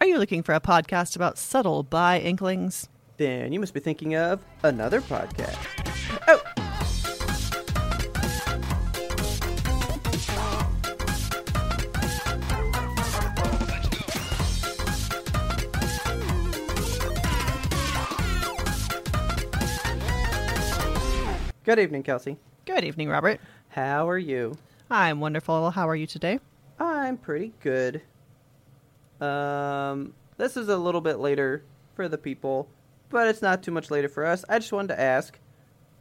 Are you looking for a podcast about subtle bi inklings? Then you must be thinking of another podcast. Oh! Good evening, Kelsey. Good evening, Robert. How are you? I'm wonderful. How are you today? I'm pretty good. Um, this is a little bit later for the people, but it's not too much later for us. I just wanted to ask,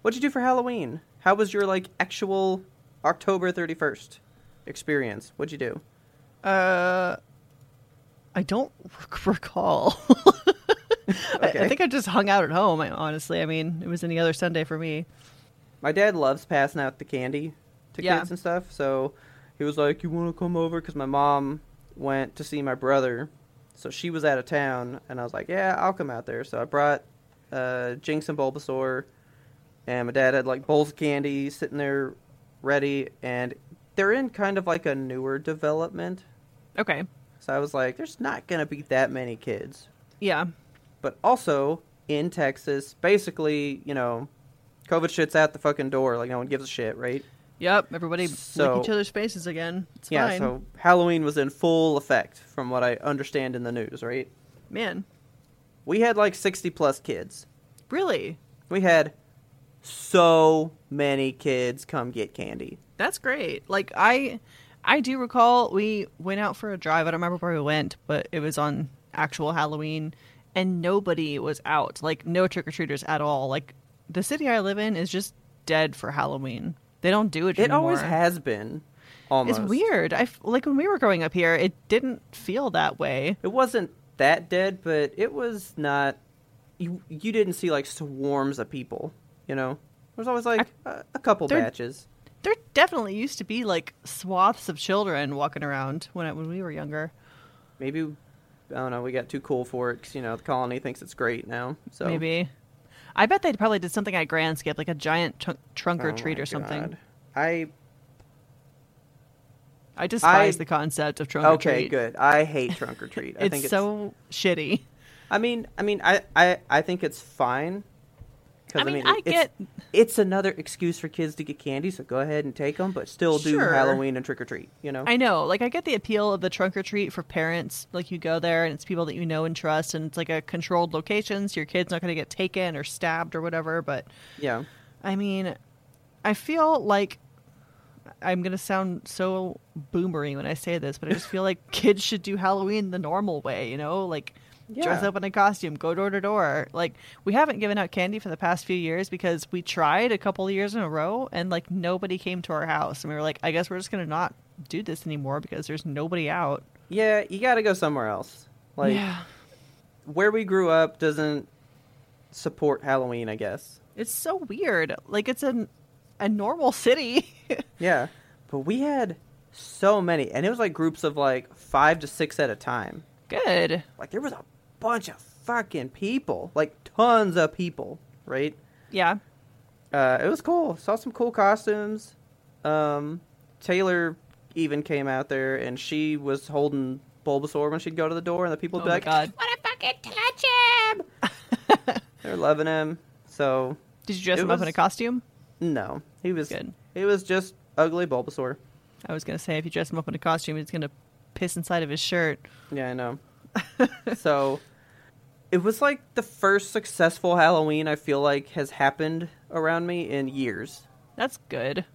what'd you do for Halloween? How was your like actual October 31st experience? What'd you do? Uh, I don't rec- recall. I, I think I just hung out at home. I, honestly, I mean, it was any other Sunday for me. My dad loves passing out the candy to Yeah. kids and stuff, so he was like, "You want to come over?" Because my mom went to see my brother, so she was out of town, and I was like, "Yeah, I'll come out there." So I brought uh, Jinx and Bulbasaur, and my dad had like bowls of candy sitting there ready, and they're in kind of like a newer development. Okay. So I was like, "There's not gonna be that many kids." Yeah. but also in Texas, basically, you know, COVID shit's out the fucking door. Like no one gives a shit, right? Yep. Everybody So- lick each other's faces again. It's yeah. fine. So Halloween was in full effect, from what I understand in the news. Right? Man, We had like sixty plus kids. really? We had so many kids come get candy. That's great. Like I I do recall we went out for a drive. I don't remember where we went, but it was on actual Halloween and nobody was out. Like no trick or treaters at all. Like the city I live in is just dead for Halloween. They don't do it It anymore. always has been. Almost. It's weird. I f- like when we were growing up here, it didn't feel that way. It wasn't that dead, but it was not. You you didn't see like swarms of people. You know, there was always like a, a couple There- batches. There definitely used to be like swaths of children walking around when I, when we were younger. maybe I don't know. We got too cool for it 'cause, you know the colony thinks it's great now. So Maybe. I bet they probably did something at Grand Skip, like a giant tr- trunk or Oh treat or something. God. I I despise I- the concept of trunk or okay, treat. good. I hate trunk or treat. I think it's so shitty. I mean, I mean, I I, I think it's fine. 'Cause, I mean, I it's, get- it's another excuse for kids to get candy, so go ahead and take them, but still do Sure. Halloween and trick or treat. You know, I know, like I get the appeal of the trunk or treat for parents. Like you go there and it's people that you know and trust, and it's like a controlled location, so your kid's not going to get taken or stabbed or whatever. But yeah. I mean, I feel like I'm going to sound so boomery when I say this, but I just feel like kids should do Halloween the normal way, you know? Like dress up in a costume, go door to door. Like we haven't given out candy for the past few years because we tried a couple of years in a row and like nobody came to our house. And we were like, I guess we're just going to not do this anymore because there's nobody out. Yeah, you got to go somewhere else. Like yeah. where we grew up doesn't support Halloween, I guess. It's so weird. Like it's a a normal city. Yeah, but we had so many, and it was like groups of like five to six at a time. Good. Like there was a bunch of fucking people, like tons of people, right? Yeah. Uh, it was cool. Saw some cool costumes. Um, Taylor even came out there, and she was holding Bulbasaur when she'd go to the door, and the people would Oh be like, god. "Want to fucking touch him?" They're loving him. So Did you dress him up in a costume? no, he was Good. It was just ugly Bulbasaur. I was gonna say if you dress him up in a costume, he's gonna piss inside of his shirt. Yeah, I know. so it was like the first successful Halloween I feel like has happened around me in years. That's good.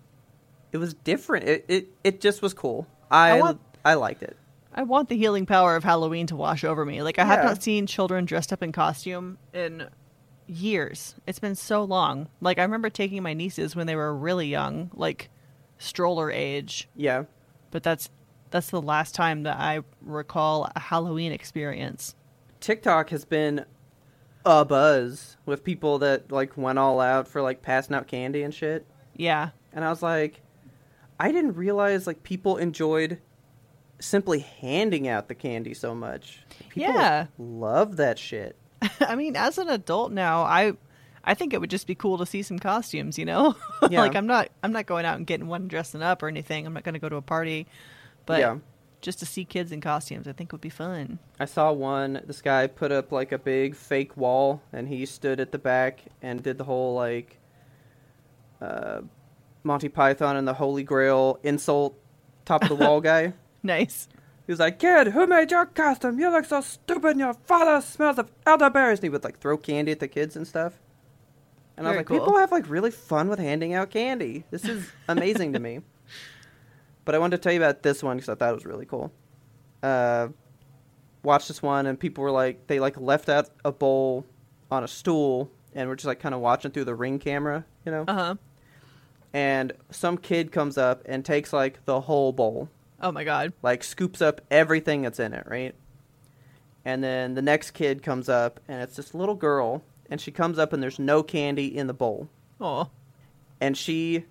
It was different. It it, it just was cool. I I I, liked it. I want the healing power of Halloween to wash over me. Like I have not seen children dressed up in costume in years. It's been so long. Like I remember taking my nieces when they were really young, like stroller age, Yeah. but that's that's the last time that I recall a Halloween experience. TikTok has been a buzz with people that like went all out for like passing out candy and shit. Yeah. And I was like, I didn't realize like people enjoyed simply handing out the candy so much. People Yeah. love that shit. I mean, as an adult now, I I think it would just be cool to see some costumes, you know? Yeah. like I'm not I'm not going out and getting one dressing up or anything. I'm not going to go to a party. But Yeah. Just to see kids in costumes, I think would be fun. I saw one. This guy put up like a big fake wall, and he stood at the back and did the whole like uh, Monty Python and the Holy Grail insult top of the wall guy. Nice. He was like, "Kid, who made your costume? You look so stupid. and Your father smells of elderberries." And he would like throw candy at the kids and stuff. And I was like, cool. people have like really fun with handing out candy. This is amazing to me. But I wanted to tell you about this one because I thought it was really cool. Uh, watched this one and people were like, they like left out a bowl on a stool and we're just like kind of watching through the ring camera, you know. Uh-huh. And some kid comes up and takes like the whole bowl Oh my god. like scoops up everything that's in it, right? And then the next kid comes up and it's this little girl and she comes up and there's no candy in the bowl Oh. and she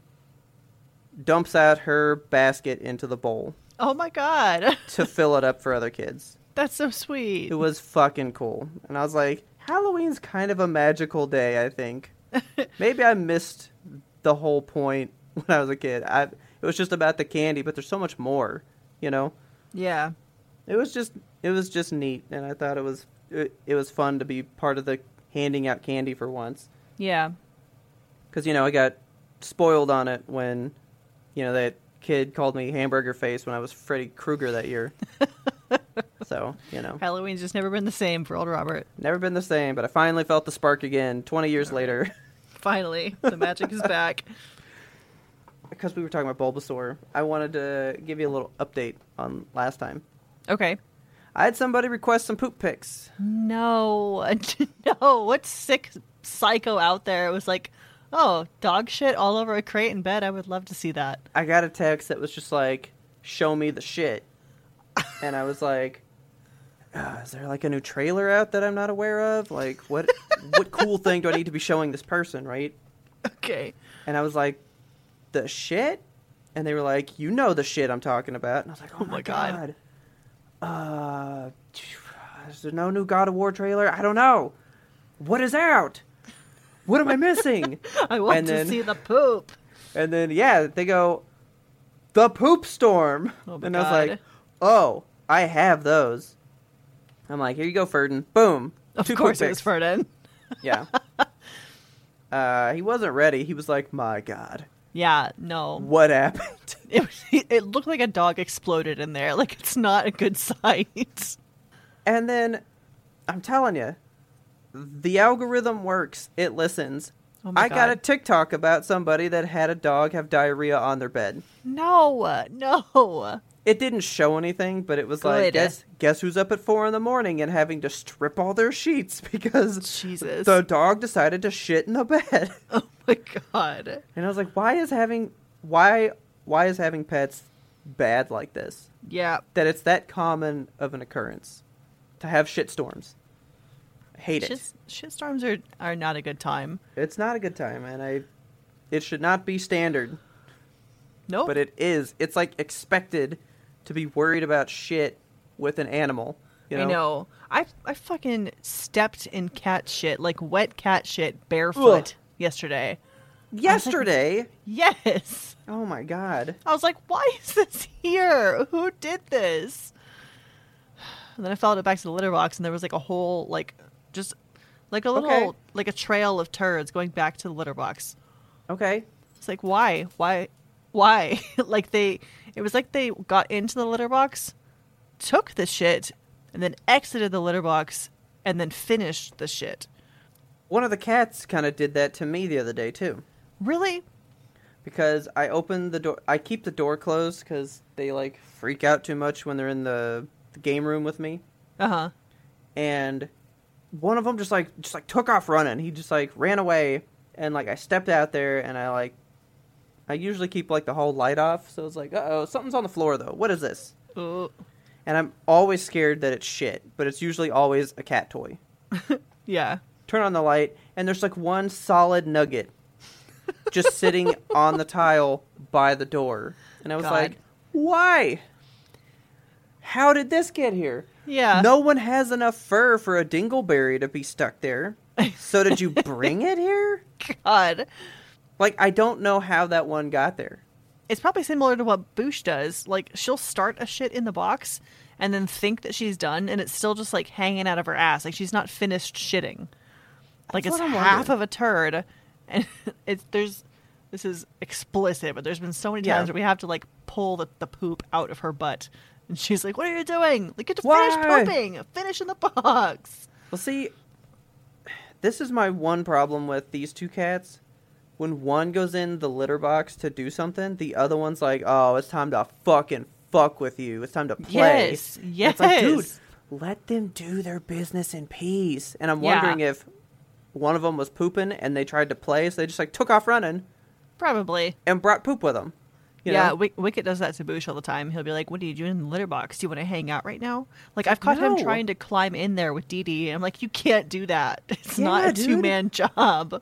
dumps out her basket into the bowl Oh my god. to fill it up for other kids. That's so sweet. It was fucking cool. And I was like, Halloween's kind of a magical day, I think. Maybe I missed the whole point when I was a kid. I it was just about the candy, but there's so much more, you know? yeah. It was just it was just neat, and I thought it was it, it was fun to be part of the handing out candy for once. Yeah. Because you know I got spoiled on it when you know that kid called me hamburger face when I was Freddy Krueger that year. so you know, Halloween's just never been the same for old Robert. never been the same. But I finally felt the spark again, twenty years later. Finally, the magic is back. because we were talking about Bulbasaur, I wanted to give you a little update on last time. Okay. I had somebody request some poop pics. No, no. What sick psycho out there was like, oh, dog shit all over a crate in bed? I would love to see that. I got a text that was just like, "Show me the shit," and I was like, uh, "Is there like a new trailer out that I'm not aware of? Like, what what cool thing do I need to be showing this person, right?" Okay. And I was like, "The shit," and they were like, "You know the shit I'm talking about," and I was like, "Oh, Oh my god." God. Uh, is there no new God of War trailer? I don't know. What is out? What am I missing? I want And to then- see the poop. And then yeah, they go the poop storm. Oh and I was like, "Oh, I have those." I'm like, "Here you go, Ferdin. Boom." Of Two course, it was. Ferdin. Yeah. uh, he wasn't ready. He was like, "My God, Yeah, no. what happened?" It, it looked like a dog exploded in there. Like, it's not a good sight. and then, I'm telling you, the algorithm works. It listens. Oh I got a TikTok about somebody that had a dog have diarrhea on their bed. No, no. It didn't show anything, but it was like guess guess who's up at four in the morning and having to strip all their sheets because Jesus. the dog decided to shit in the bed. Oh my god. And I was like, why is having why why is having pets bad like this? Yeah. That it's that common of an occurrence to have shit storms. Hate it. Shit, shitstorms are, are not a good time. It's not a good time, and I it should not be standard, Nope. but it is. It's like expected to be worried about shit with an animal. You know? I know. I I fucking stepped in cat shit, like wet cat shit, barefoot Ugh. yesterday. Yesterday. Yes. Oh my god. I was like, why is this here? Who did this? And then I followed it back to the litter box, and there was like a whole, like, just like a little, Okay. like a trail of turds going back to the litter box. Okay. It's like, why? Why? Why? like, they, it was like they got into the litter box, took the shit, and then exited the litter box, and then finished the shit. One of the cats kind of did that to me the other day too. Really? Because I open the door. I keep the door closed because they like freak out too much when they're in the, the game room with me. Uh huh. And one of them just like just like took off running. He just like ran away, and like I stepped out there and I like. I usually keep like the whole light off, so it's like, uh oh, something's on the floor though. What is this? Uh, and I'm always scared that it's shit, but it's usually always a cat toy. Yeah. Turn on the light, and there's like one solid nugget just sitting on the tile by the door. And I was God. like, why? How did this get here? Yeah. No one has enough fur for a dingleberry to be stuck there. So did you bring it here? God. Like, I don't know how that one got there. It's probably similar to what Boosh does. Like, she'll start a shit in the box and then think that she's done, and it's still just like hanging out of her ass. Like, she's not finished shitting. Like, That's it's half wondering. of a turd. And it's, there's, this is explicit, but there's been so many Yeah. times where we have to like pull the, the poop out of her butt. And she's like, What are you doing? Like, get to Why? finish pooping. Finish in the box. Well, see, this is my one problem with these two cats. When one goes in the litter box to do something, the other one's like, "Oh, it's time to fucking fuck with you. It's time to play." Yes, It's like, dude, yes. let them do their business in peace. And I'm Yeah. wondering if one of them was pooping and they tried to play, so they just like took off running Probably. and brought poop with them. You yeah? Wick- Wicket does that to Boosh all the time. He'll be like, "What are you doing in the litter box? Do you want to hang out right now?" Like I've caught him trying to climb in there with Dee Dee. and I'm like, "You can't do that. It's Yeah, not a two man job.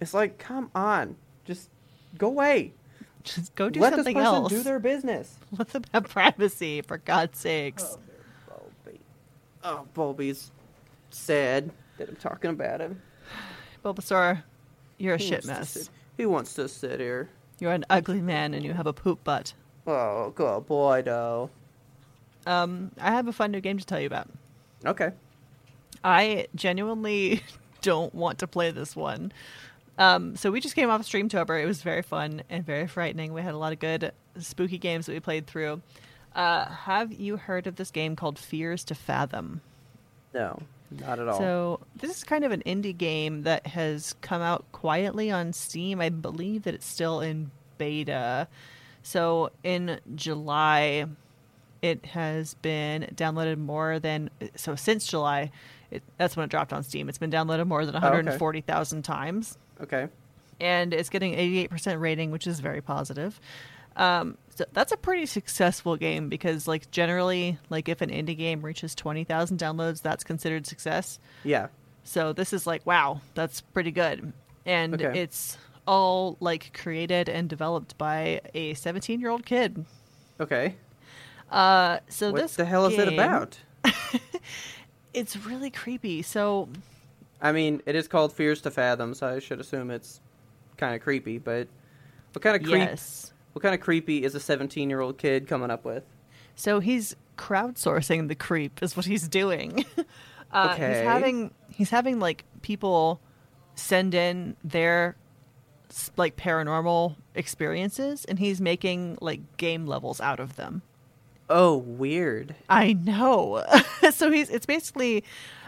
It's like, come on, just go away. Just go do let something this person else. do their business. Let them have privacy, for God's sakes." Bulby. Oh, Bulby's oh, sad that I'm talking about him. Bulbasaur, you're a He shit mess. sit- He wants to sit here. You're an ugly man, and you have a poop butt. Oh, good boy, though. Um, I have a fun new game to tell you about. Okay. I genuinely don't want to play this one. Um, so we just came off Streamtober. It was very fun and very frightening. We had a lot of good spooky games that we played through. Uh, have you heard of this game called Fears to Fathom? No, not at all. So this is kind of an indie game that has come out quietly on Steam. I believe that it's still in beta. So in July, it has been downloaded more than so since July. It, that's when it dropped on Steam. It's been downloaded more than Oh, okay. 140,000 times, okay. and it's getting 88% rating, which is very positive. Um, so that's a pretty successful game because, like, generally, like if an indie game reaches 20,000 downloads, that's considered success. Yeah. So this is like, wow, that's pretty good. And Okay. it's all like created and developed by a 17 year old kid. Okay. Uh, so what this the hell is it about? It's really creepy. So I mean, it is called Fears to Fathom, so I should assume it's kind of creepy. But what kind of creep? yes, What kind of creepy is a 17-year-old kid coming up with? so he's crowdsourcing the creep is what he's doing. uh, Okay. He's having he's having like people send in their like paranormal experiences, and he's making like game levels out of them. Oh, weird. I know. so he's it's basically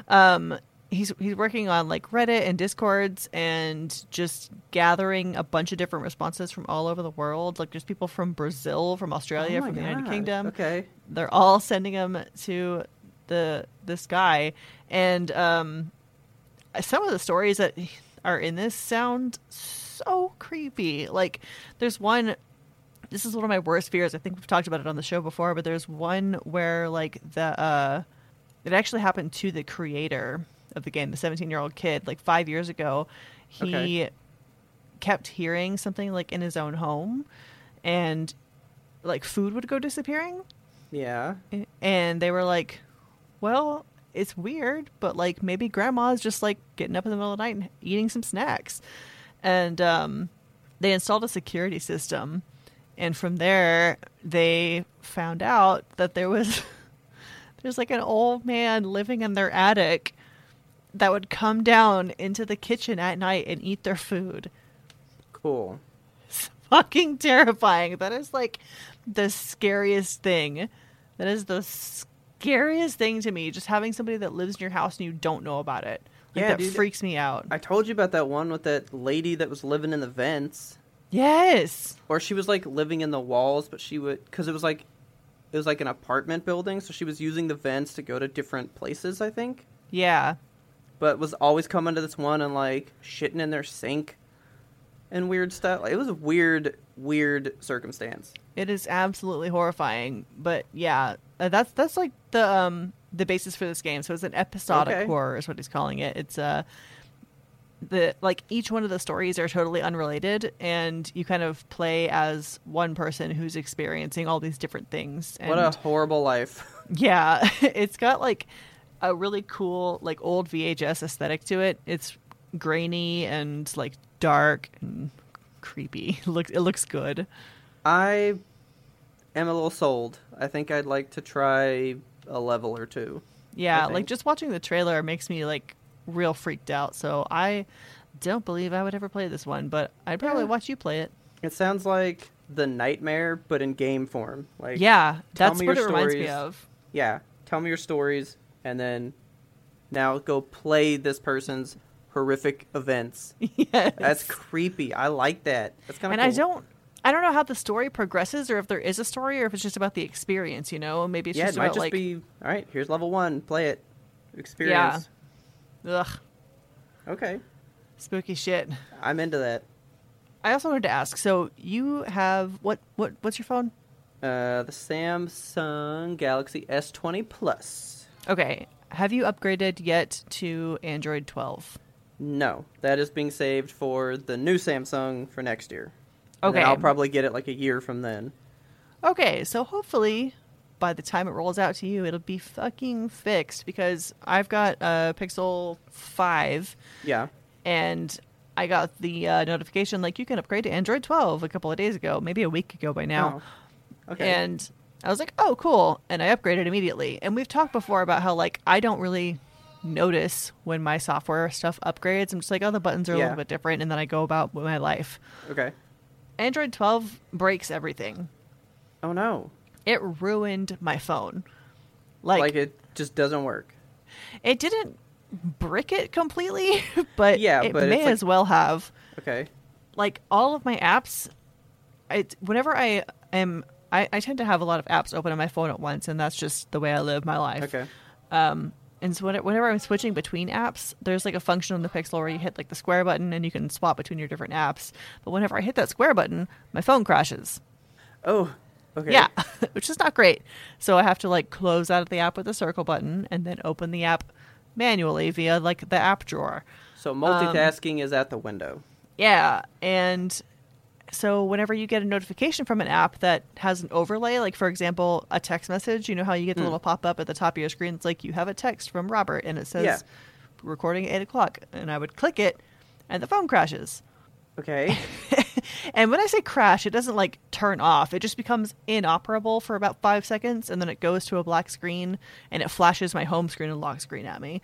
um he's he's working on like Reddit and Discords and just gathering a bunch of different responses from all over the world. Like there's people from Brazil, from Australia, Oh from the United Kingdom. Okay. They're all sending them to the this guy and um some of the stories that are in this sound so creepy. Like there's one this is one of my worst fears. I think we've talked about it on the show before, but there's one where like the uh it actually happened to the creator of the game, the 17-year-old kid, like 5 years ago. He Okay. kept hearing something like in his own home and like food would go disappearing Yeah. and they were like, "Well, it's weird, but like maybe grandma's just like getting up in the middle of the night and eating some snacks." And um, they installed a security system, and from there they found out that there was there's like an old man living in their attic that would come down into the kitchen at night and eat their food Cool. It's fucking terrifying. That is like the scariest thing. That is the scariest thing to me. Just having somebody that lives in your house and you don't know about it. Like Yeah, that dude. freaks me out. I told you about that one with that lady that was living in the vents, yes. or she was like living in the walls, but she would because it was like it was like an apartment building, so she was using the vents to go to different places. I think, Yeah. But was always coming to this one and like shitting in their sink and weird stuff. Like, it was a weird, weird circumstance. It is absolutely horrifying. But yeah, uh, that's that's like the um the basis for this game. So it's an episodic Okay. horror is what he's calling it. It's uh the like each one of the stories are totally unrelated and you kind of play as one person who's experiencing all these different things. And What a horrible life. yeah, it's got like a really cool like old VHS aesthetic to it. It's grainy and like dark and creepy. It looks it looks good. I am a little sold. I think I'd like to try a level or two. Yeah, like just watching the trailer makes me like real freaked out. So I don't believe I would ever play this one, but I'd probably Yeah. watch you play it. It sounds like the nightmare, but in game form. Like yeah, that's what it reminds me of. yeah. Tell me your stories, and then now go play this person's horrific events. yes. That's creepy. I like that. That's kind of. and I don't I don't know how the story progresses or if there is a story or if it's just about the experience, you know? Maybe it's Yeah, just it might about just like be. All right, here's level one. Play it. Experience. Yeah. ugh, Okay, spooky shit. I'm into that. I also wanted to ask, so you have what what what's your phone? Uh, the Samsung Galaxy S20 Plus. Okay. Have you upgraded yet to Android 12? No, that is being saved for the new Samsung for next year. Okay. I'll probably get it like a year from then. Okay, so hopefully by the time it rolls out to you, it'll be fucking fixed because I've got a Pixel 5 Yeah. and I got the uh, notification like you can upgrade to Android 12 a couple of days ago, maybe a week ago by now. Oh, Okay. And I was like, "Oh, cool." And I upgraded immediately. And we've talked before about how like I don't really notice when my software stuff upgrades. I'm just like, "Oh, the buttons are a little bit different," and then I go about my life. okay. Android 12 breaks everything. Oh no. It ruined my phone. Like, Like, it just doesn't work. it didn't brick it completely, but Yeah, it but may it's like- as well have. Okay. like all of my apps I, whenever i am I, I tend to have a lot of apps open on my phone at once and that's just the way i live my life Okay. um and so when- whenever i'm switching between apps there's like a function on the pixel where you hit like the square button and you can swap between your different apps but whenever i hit that square button my phone crashes Oh. Okay. yeah which is not great so i have to like close out of the app with the circle button and then open the app manually via like the app drawer So multitasking is at the window. Yeah, and so whenever you get a notification from an app that has an overlay, like for example, a text message, you know how you get the Hmm. little pop up at the top of your screen? It's like you have a text from Robert and it says Yeah. recording at 8 o'clock. And I would click it and the phone crashes. Okay. And when I say crash, it doesn't like turn off. It just becomes inoperable for about five seconds and then it goes to a black screen and it flashes my home screen and lock screen at me.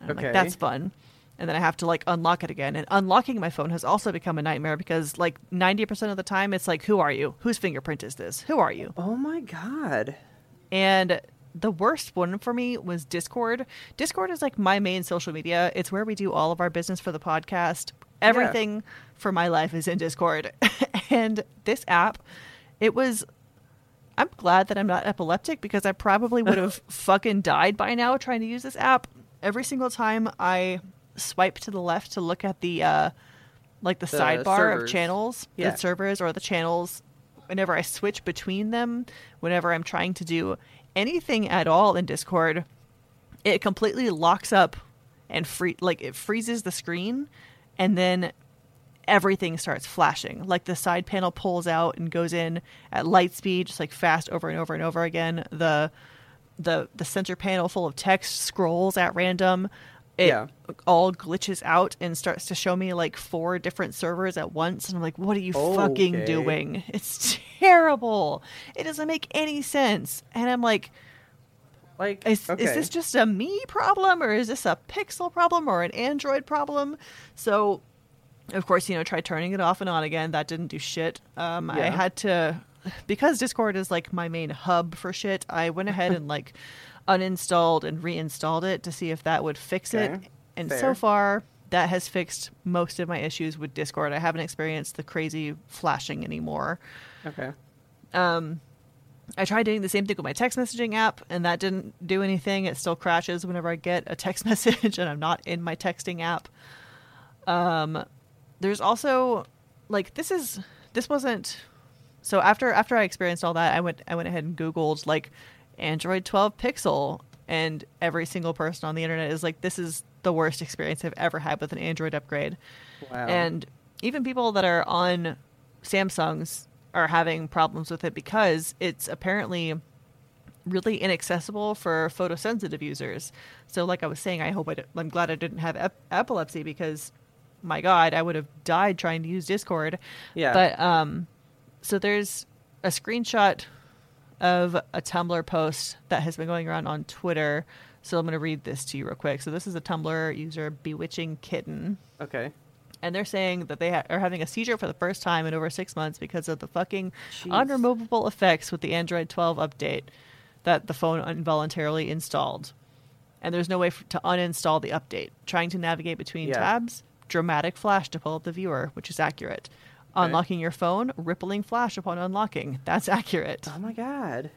And I'm Okay. like, that's fun. And then I have to like unlock it again. And unlocking my phone has also become a nightmare because like 90% of the time it's like, who are you? Whose fingerprint is this? Who are you? oh my god. And the worst one for me was Discord. Discord is like my main social media. It's where we do all of our business for the podcast. Everything for my life is in Discord. and this app, it was I'm glad that I'm not epileptic because I probably would have fucking died by now trying to use this app. Every single time I swipe to the left to look at the uh like the, The sidebar of channels, Yeah. the servers or the channels, whenever I switch between them, whenever I'm trying to do anything at all in Discord, it completely locks up and free like it freezes the screen and then everything starts flashing. Like the side panel pulls out and goes in at light speed, just like fast over and over and over again. The the the center panel full of text scrolls at random. It Yeah. all glitches out and starts to show me like four different servers at once. And I'm like, what are you fucking doing? It's terrible. It doesn't make any sense. And I'm like, Like is, okay. is this just a me problem or is this a pixel problem or an android problem so of course you know try turning it off and on again that didn't do shit um, i had to because discord is like my main hub for shit i went ahead and like uninstalled and reinstalled it to see if that would fix it Okay. and so far that has fixed most of my issues with discord i haven't experienced the crazy flashing anymore Okay. um, I tried doing the same thing with my text messaging app, and that didn't do anything. It still crashes whenever I get a text message and I'm not in my texting app. Um, there's also like this is this wasn't so after after I experienced all that, I went I went ahead and Googled like Android 12 Pixel, and every single person on the internet is like, this is the worst experience I've ever had with an Android upgrade. Wow. And even people that are on Samsungs are having problems with it because it's apparently really inaccessible for photosensitive users. So, like I was saying, I hope I am glad I didn't have ep- epilepsy because, my God, I would have died trying to use Discord. Yeah. But um, so there's a screenshot of a Tumblr post that has been going around on Twitter. So I'm going to read this to you real quick. So this is a Tumblr user, Bewitching Kitten okay. and they're saying that they ha- are having a seizure for the first time in over six months because of the fucking Jeez. unremovable effects with the Android 12 update that the phone involuntarily installed. And there's no way f- to uninstall the update. Trying to navigate between Yeah. tabs, dramatic flash to pull up the viewer, which is accurate. Unlocking your phone, rippling flash upon unlocking. That's accurate. Oh my god.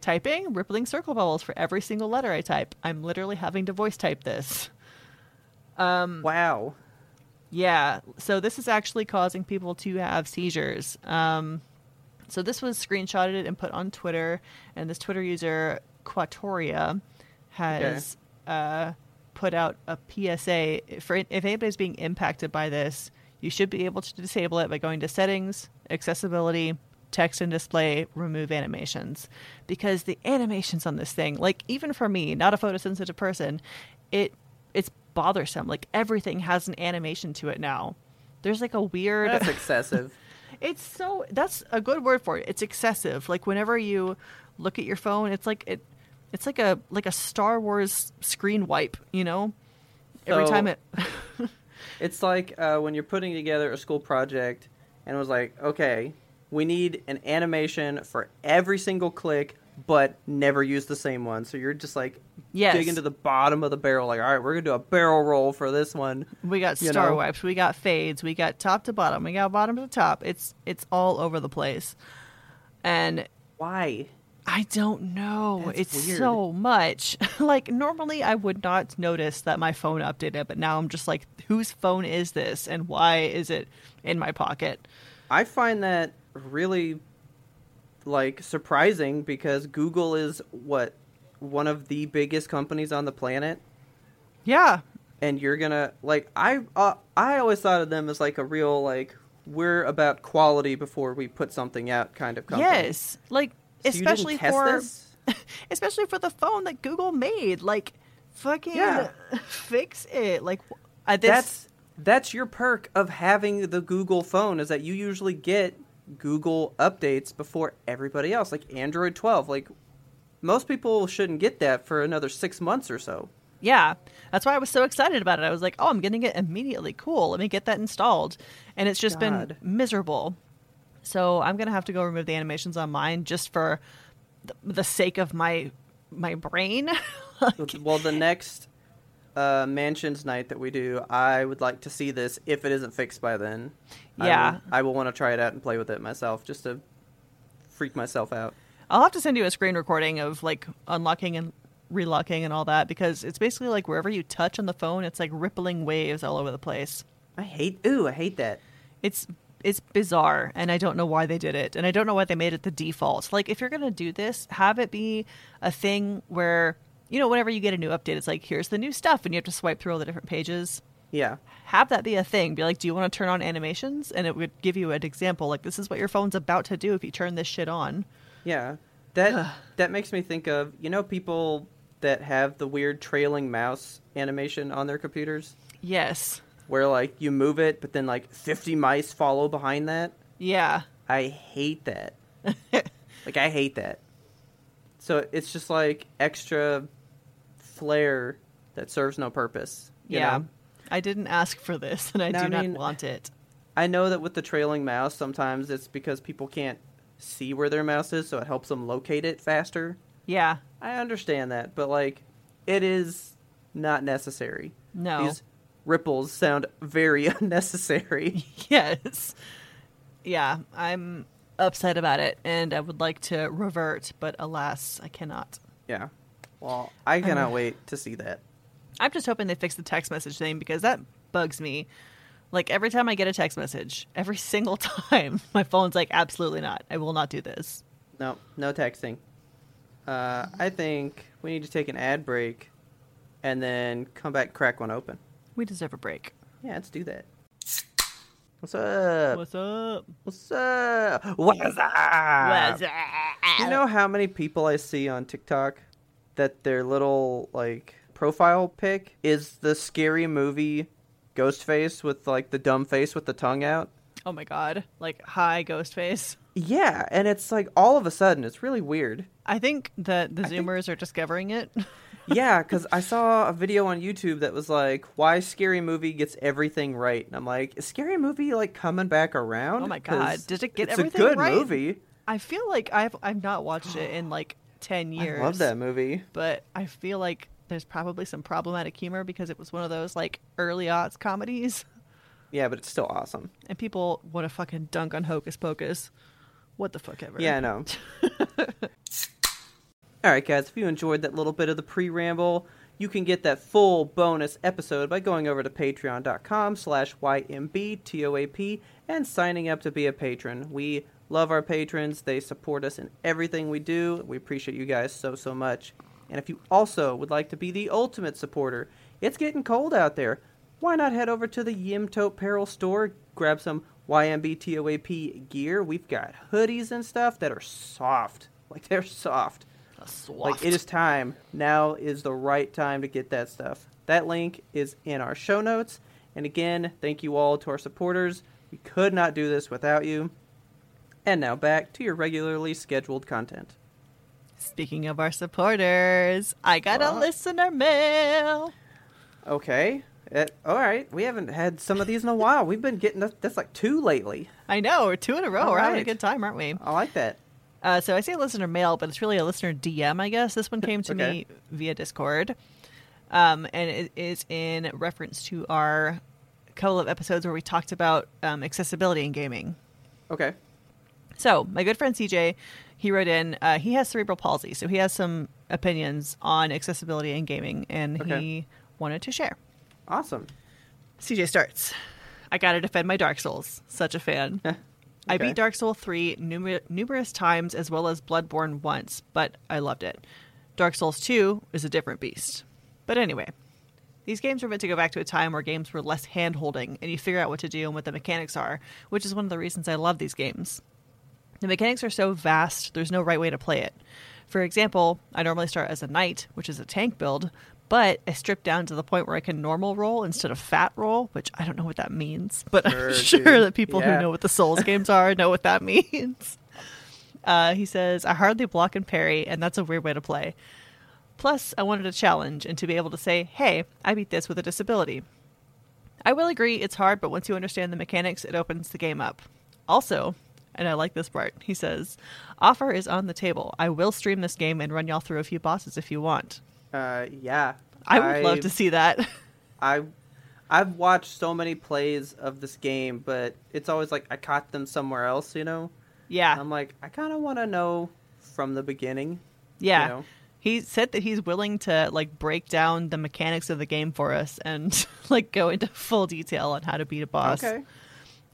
Typing, rippling circle bubbles for every single letter I type. I'm literally having to voice type this. Um, Wow. Yeah, so this is actually causing people to have seizures. Um, so this was screenshotted and put on Twitter, and this Twitter user Quatoria has uh, put out a PSA for if anybody's being impacted by this, you should be able to disable it by going to settings, accessibility, text and display, remove animations, because the animations on this thing, like even for me, not a photosensitive person, it it's bothersome. Like everything has an animation to it now. There's like a weird That's excessive. it's so that's a good word for it. It's excessive. Like whenever you look at your phone, it's like it it's like a like a Star Wars screen wipe, you know? Every So- time it It's like uh, when you're putting together a school project and it was like, okay, we need an animation for every single click, but never use the same one. So you're just like Yes. digging to the bottom of the barrel, like, all right, we're gonna do a barrel roll for this one. we got you star know? wipes, we got fades, we got top to bottom, we got bottom to top. It's it's all over the place. And Why? I don't know. That's it's weird. so much. like normally I would not notice that my phone updated, but now I'm just like whose phone is this and why is it in my pocket? I find that really like surprising because Google is what one of the biggest companies on the planet Yeah. and you're gonna like I uh, I always thought of them as like a real like we're about quality before we put something out kind of company. Yes. Like So especially for especially for the phone that Google made. Like fucking Yeah. fix it. Like uh, this that's that's your perk of having the Google phone is that you usually get Google updates before everybody else, like Android 12. Like most people shouldn't get that for another six months or so. Yeah, that's why I was so excited about it. I was like, "Oh, I'm getting it immediately. Cool. Let me get that installed." And it's just God. been miserable. So I'm gonna have to go remove the animations on mine just for the, the sake of my my brain. well, the next uh, mansions night that we do, I would like to see this if it isn't fixed by then. I Yeah. will, I will want to try it out and play with it myself just to freak myself out. I'll have to send you a screen recording of like unlocking and relocking and all that because it's basically like wherever you touch on the phone, it's like rippling waves all over the place. I hate. Ooh, I hate that. It's it's bizarre and I don't know why they did it and I don't know why they made it the default. Like if you're going to do this, have it be a thing where you know whenever you get a new update it's like here's the new stuff and you have to swipe through all the different pages. Yeah. Have that be a thing. Be like, "Do you want to turn on animations?" and it would give you an example like this is what your phone's about to do if you turn this shit on. Yeah, that that makes me think of you know people that have the weird trailing mouse animation on their computers, Yes. Where like you move it, but then like fifty mice follow behind that. Yeah. I hate that. like I hate that. So it's just like extra flair that serves no purpose. you yeah. know? I didn't ask for this and I No, do I not mean- want it. I know that with the trailing mouse, sometimes it's because people can't see where their mouse is, so it helps them locate it faster. Yeah. I understand that, but like, it is not necessary. No. These ripples sound very unnecessary. yes. Yeah, I'm upset about it and I would like to revert, but alas, I cannot. yeah. Well, I cannot wait to see that. I'm just hoping they fix the text message thing because that bugs me Like every time I get a text message, every single time, my phone's like, absolutely not. I will not do this. No, no texting. Uh, I think we need to take an ad break and then come back crack one open. We deserve a break. Yeah, let's do that. What's up? What's up? What's up? What's up? What's up? You know how many people I see on TikTok that their little like profile pic is the scary movie Ghostface with like the dumb face with the tongue out? Oh my god. Like, hi, Ghostface. Yeah, and it's like all of a sudden it's really weird. I think that the I think- Zoomers are discovering it. yeah, because I saw a video on YouTube that was like, "Why Scary Movie gets everything right," and I'm like, "Is Scary Movie like coming back around?" Oh my God, did it get it's everything a good right? movie. I feel like I've I've not watched it in like ten years. I love that movie. but I feel like there's probably some problematic humor because it was one of those like early aughts comedies, Yeah, but it's still awesome. and people want to fucking dunk on Hocus Pocus. What the fuck ever. Yeah, I know. All right, guys, if you enjoyed that little bit of the pre-ramble, you can get that full bonus episode by going over to patreon.com slash ymbtoap and signing up to be a patron. We love our patrons. They support us in everything we do. We appreciate you guys so, so much. And if you also would like to be the ultimate supporter, it's getting cold out there. Why not head over to the Yimtope Apparel store, grab some YMBTOAP gear? We've got hoodies and stuff that are soft. Like, they're soft. Like it is time. Now is the right time to get that stuff. That link is in our show notes. And again, thank you all to our supporters. We could not do this without you. And now back to your regularly scheduled content. Speaking of our supporters, I got a listener mail. Okay. Uh, all right. We haven't had some of these in a while. We've been getting that's, like two lately. I know we're two in a row. All we're having a good time, aren't we? I like that. Uh, so I say listener mail, but it's really a listener DM, I guess. This one came to Okay. me via Discord, um, and it is in reference to our couple of episodes where we talked about um, accessibility in gaming. Okay. So my good friend CJ, he wrote in. Uh, he has cerebral palsy, so he has some opinions on accessibility in gaming, and Okay. he wanted to share. Awesome. CJ starts. I gotta defend my Dark Souls. Such a fan. I beat Dark Souls 3 numer- numerous times as well as Bloodborne once, but I loved it. Dark Souls 2 is a different beast. But anyway, these games were meant to go back to a time where games were less hand holding and you figure out what to do and what the mechanics are, which is one of the reasons I love these games. The mechanics are so vast, there's no right way to play it. For example, I normally start as a knight, which is a tank build, but I stripped down to the point where I can normal roll instead of fat roll, which I don't know what that means, but I'm Sure, sure dude. that people Yeah. who know what the Souls games are know what that means. Uh, he says, I hardly block and parry, and that's a weird way to play. Plus, I wanted a challenge and to be able to say, hey, I beat this with a disability. I will agree it's hard, but once you understand the mechanics, it opens the game up. Also, and I like this part, he says, offer is on the table. I will stream this game and run y'all through a few bosses if you want. Uh, yeah. I would love I've- to see that. I I've watched so many plays of this game, but it's always like I caught them somewhere else, you know? yeah. I'm like, I kind of want to know from the beginning. yeah. You know? He said that he's willing to like break down the mechanics of the game for us and like go into full detail on how to beat a boss. Okay.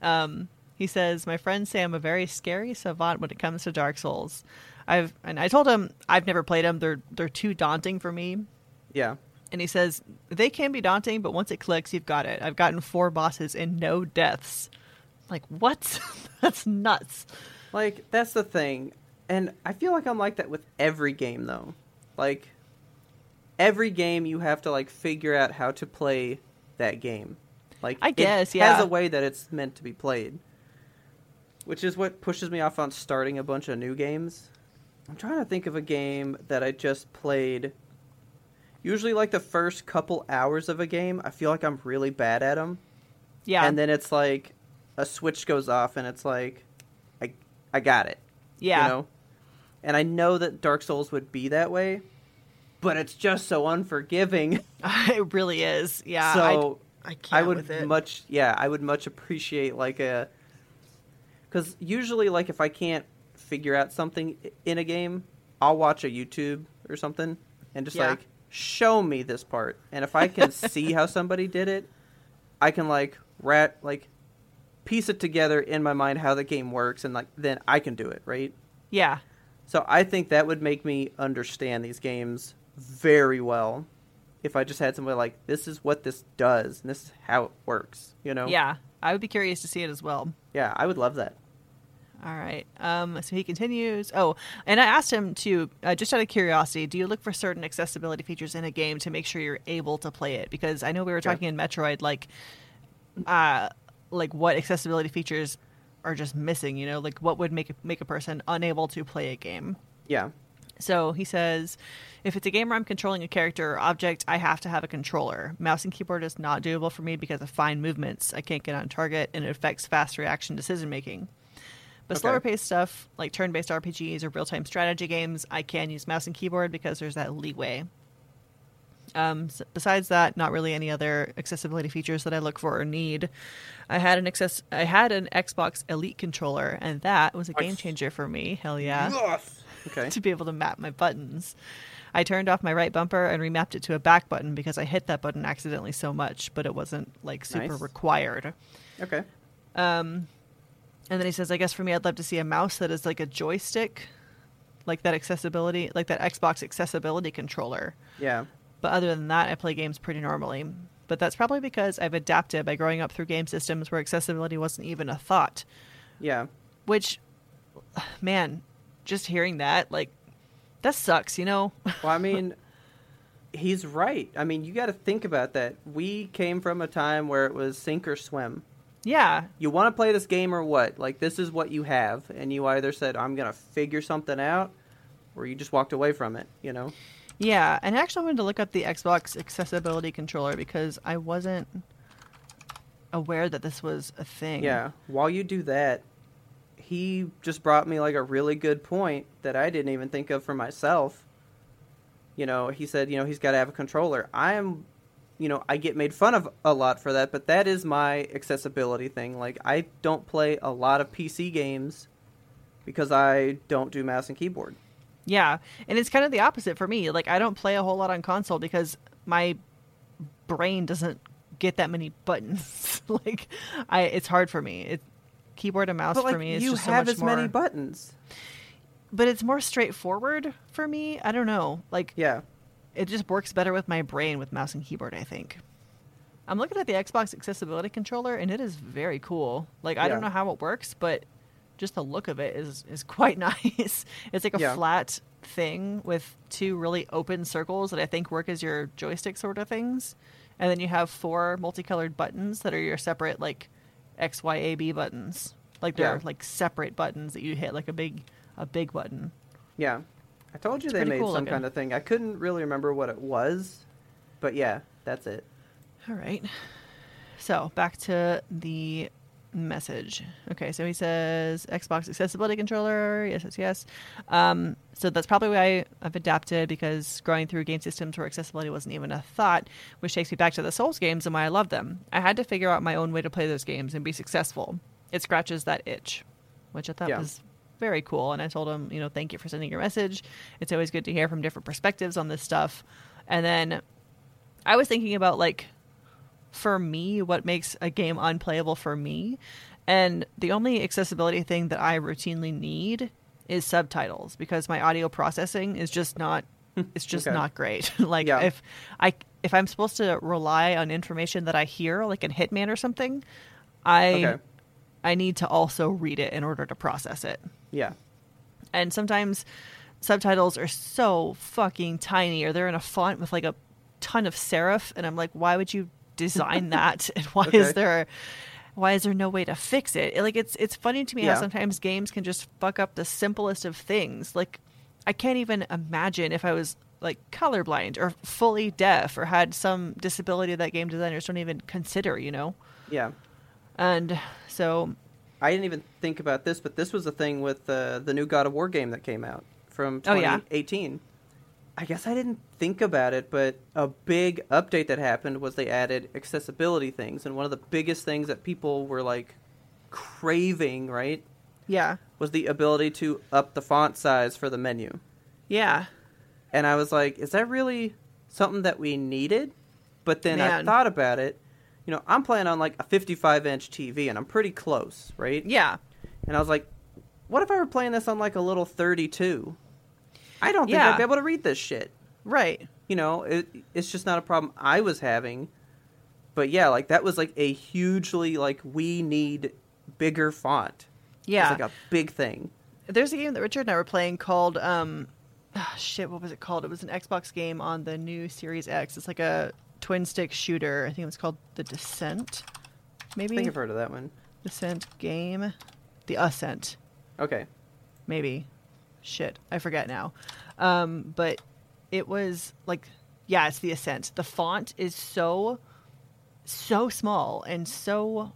Um, he says, "My friends say I'm a very scary savant when it comes to Dark Souls. I've and I told him I've never played them. They're they're too daunting for me. Yeah. And he says they can be daunting, but once it clicks, you've got it. I've gotten four bosses and no deaths. Like what? That's nuts. Like that's the thing, and I feel like I'm like that with every game though. Like every game, you have to like figure out how to play that game. Like I guess, it yeah. has a way that it's meant to be played, which is what pushes me off on starting a bunch of new games. I'm trying to think of a game that I just played. Usually, like the first couple hours of a game, I feel like I'm really bad at them. Yeah. And then it's like a switch goes off, and it's like, I, I got it. yeah. You know? And I know that Dark Souls would be that way, but it's just so unforgiving. it really is. Yeah. so I, I can't I would much, yeah, I would much appreciate like a, because usually like if I can't figure out something in a game, I'll watch a YouTube or something and just Yeah. like show me this part. And if I can see how somebody did it, I can like rat like piece it together in my mind how the game works and like then I can do it, right? Yeah. So I think that would make me understand these games very well if I just had somebody like this is what this does and this is how it works, you know? Yeah. I would be curious to see it as well. Yeah, I would love that. All right. Um, so he continues. Oh, and I asked him to, uh, just out of curiosity, do you look for certain accessibility features in a game to make sure you're able to play it? Because I know we were Yeah. talking in Metroid, like, uh, like what accessibility features are just missing. You know, like what would make make a person unable to play a game. Yeah. So he says, if it's a game where I'm controlling a character or object, I have to have a controller. Mouse and keyboard is not doable for me because of fine movements. I can't get on target, and it affects fast reaction decision making. But Okay. slower paced stuff like turn based RPGs or real time strategy games, I can use mouse and keyboard because there's that leeway. Um, s besides that, not really any other accessibility features that I look for or need. I had an access, I had an Xbox Elite controller, and that was a game changer for me. Hell yeah! Yes. Okay. to be able to map my buttons. I turned off my right bumper and remapped it to a back button because I hit that button accidentally so much, but it wasn't like super Nice. required. Okay. Um, and then he says, I guess for me, I'd love to see a mouse that is like a joystick, like that accessibility, like that Xbox accessibility controller. Yeah. But other than that, I play games pretty normally. But that's probably because I've adapted by growing up through game systems where accessibility wasn't even a thought. Yeah. Which, man, just hearing that, like, that sucks, you know? Well, I mean, he's right. I mean, you got to think about that. We came from a time where it was sink or swim. Yeah, You want to play this game or what? Like, this is what you have. And you either said, I'm going to figure something out, or you just walked away from it, you know? Yeah, and actually, I actually wanted to look up the Xbox accessibility controller because I wasn't aware that this was a thing. Yeah. While you do that, he just brought me like a really good point that I didn't even think of for myself. You know, he said, you know, he's got to have a controller. I am, you know, I get made fun of a lot for that, but that is my accessibility thing. Like, I don't play a lot of PC games because I don't do mouse and keyboard. Yeah, and it's kind of the opposite for me. Like I don't play a whole lot on console because my brain doesn't get that many buttons. like I it's hard for me. It keyboard and mouse But like, for me is you just so have as more many buttons. but it's more straightforward for me. I don't know. Like Yeah. It just works better with my brain with mouse and keyboard, I think. I'm looking at the Xbox accessibility controller and it is very cool. Like I don't know how it works, but just the look of it is is quite nice. It's like a Yeah. flat thing with two really open circles that I think work as your joystick sort of things. And then you have four multicolored buttons that are your separate like X, Y, A, B buttons. Like they're Yeah. like separate buttons that you hit like a big a big button. Yeah. I told you It's they made cool some looking. kind of thing. I couldn't really remember what it was, but yeah, that's it. All right. So back to the message. Okay, so he says Xbox accessibility controller. Yes, yes, yes. Um, so that's probably why I've adapted because growing through game systems where accessibility wasn't even a thought, which takes me back to the Souls games and why I love them. I had to figure out my own way to play those games and be successful. It scratches that itch, which I thought Yeah. was very cool. And I told him, you know, thank you for sending your message. It's always good to hear from different perspectives on this stuff. And then I was thinking about like for me what makes a game unplayable for me and the only accessibility thing that i routinely need is subtitles because my audio processing is just not it's just Okay. not great like Yeah. if i if i'm supposed to rely on information that i hear like in hitman or something i Okay. i need to also read it in order to process it Yeah. and sometimes subtitles are so fucking tiny or they're in a font with like a ton of serif and i'm like why would you design that and why Okay. is there why is there no way to fix it like it's it's funny to me Yeah. how sometimes games can just fuck up the simplest of things like i can't even imagine if i was like colorblind or fully deaf or had some disability that game designers don't even consider you know Yeah. and so I didn't even think about this, but this was a thing with uh, the new God of War game that came out from Oh, yeah? 2018. I guess I didn't think about it, but a big update that happened was they added accessibility things, and one of the biggest things that people were like craving, right, yeah was the ability to up the font size for the menu. yeah And I was like, is that really something that we needed? But then I thought about it. You know, I'm playing on like a 55 inch TV and I'm pretty close, right? Yeah. And I was like, what if I were playing this on like a little 32? I don't think Yeah. I'd be able to read this shit. Right. You know, it, it's just not a problem I was having. But yeah, like that was like a hugely like we need bigger font. Yeah. It's like a big thing. There's a game that Richard and I were playing called um ah, shit, what was it called? It was an Xbox game on the new Series X. It's like a twin stick shooter. I think it was called The Descent. Maybe. I think I've heard of that one. Descent game. The Ascent. Okay. maybe shit i forget now um but it was like yeah it's the ascent the font is so so small and so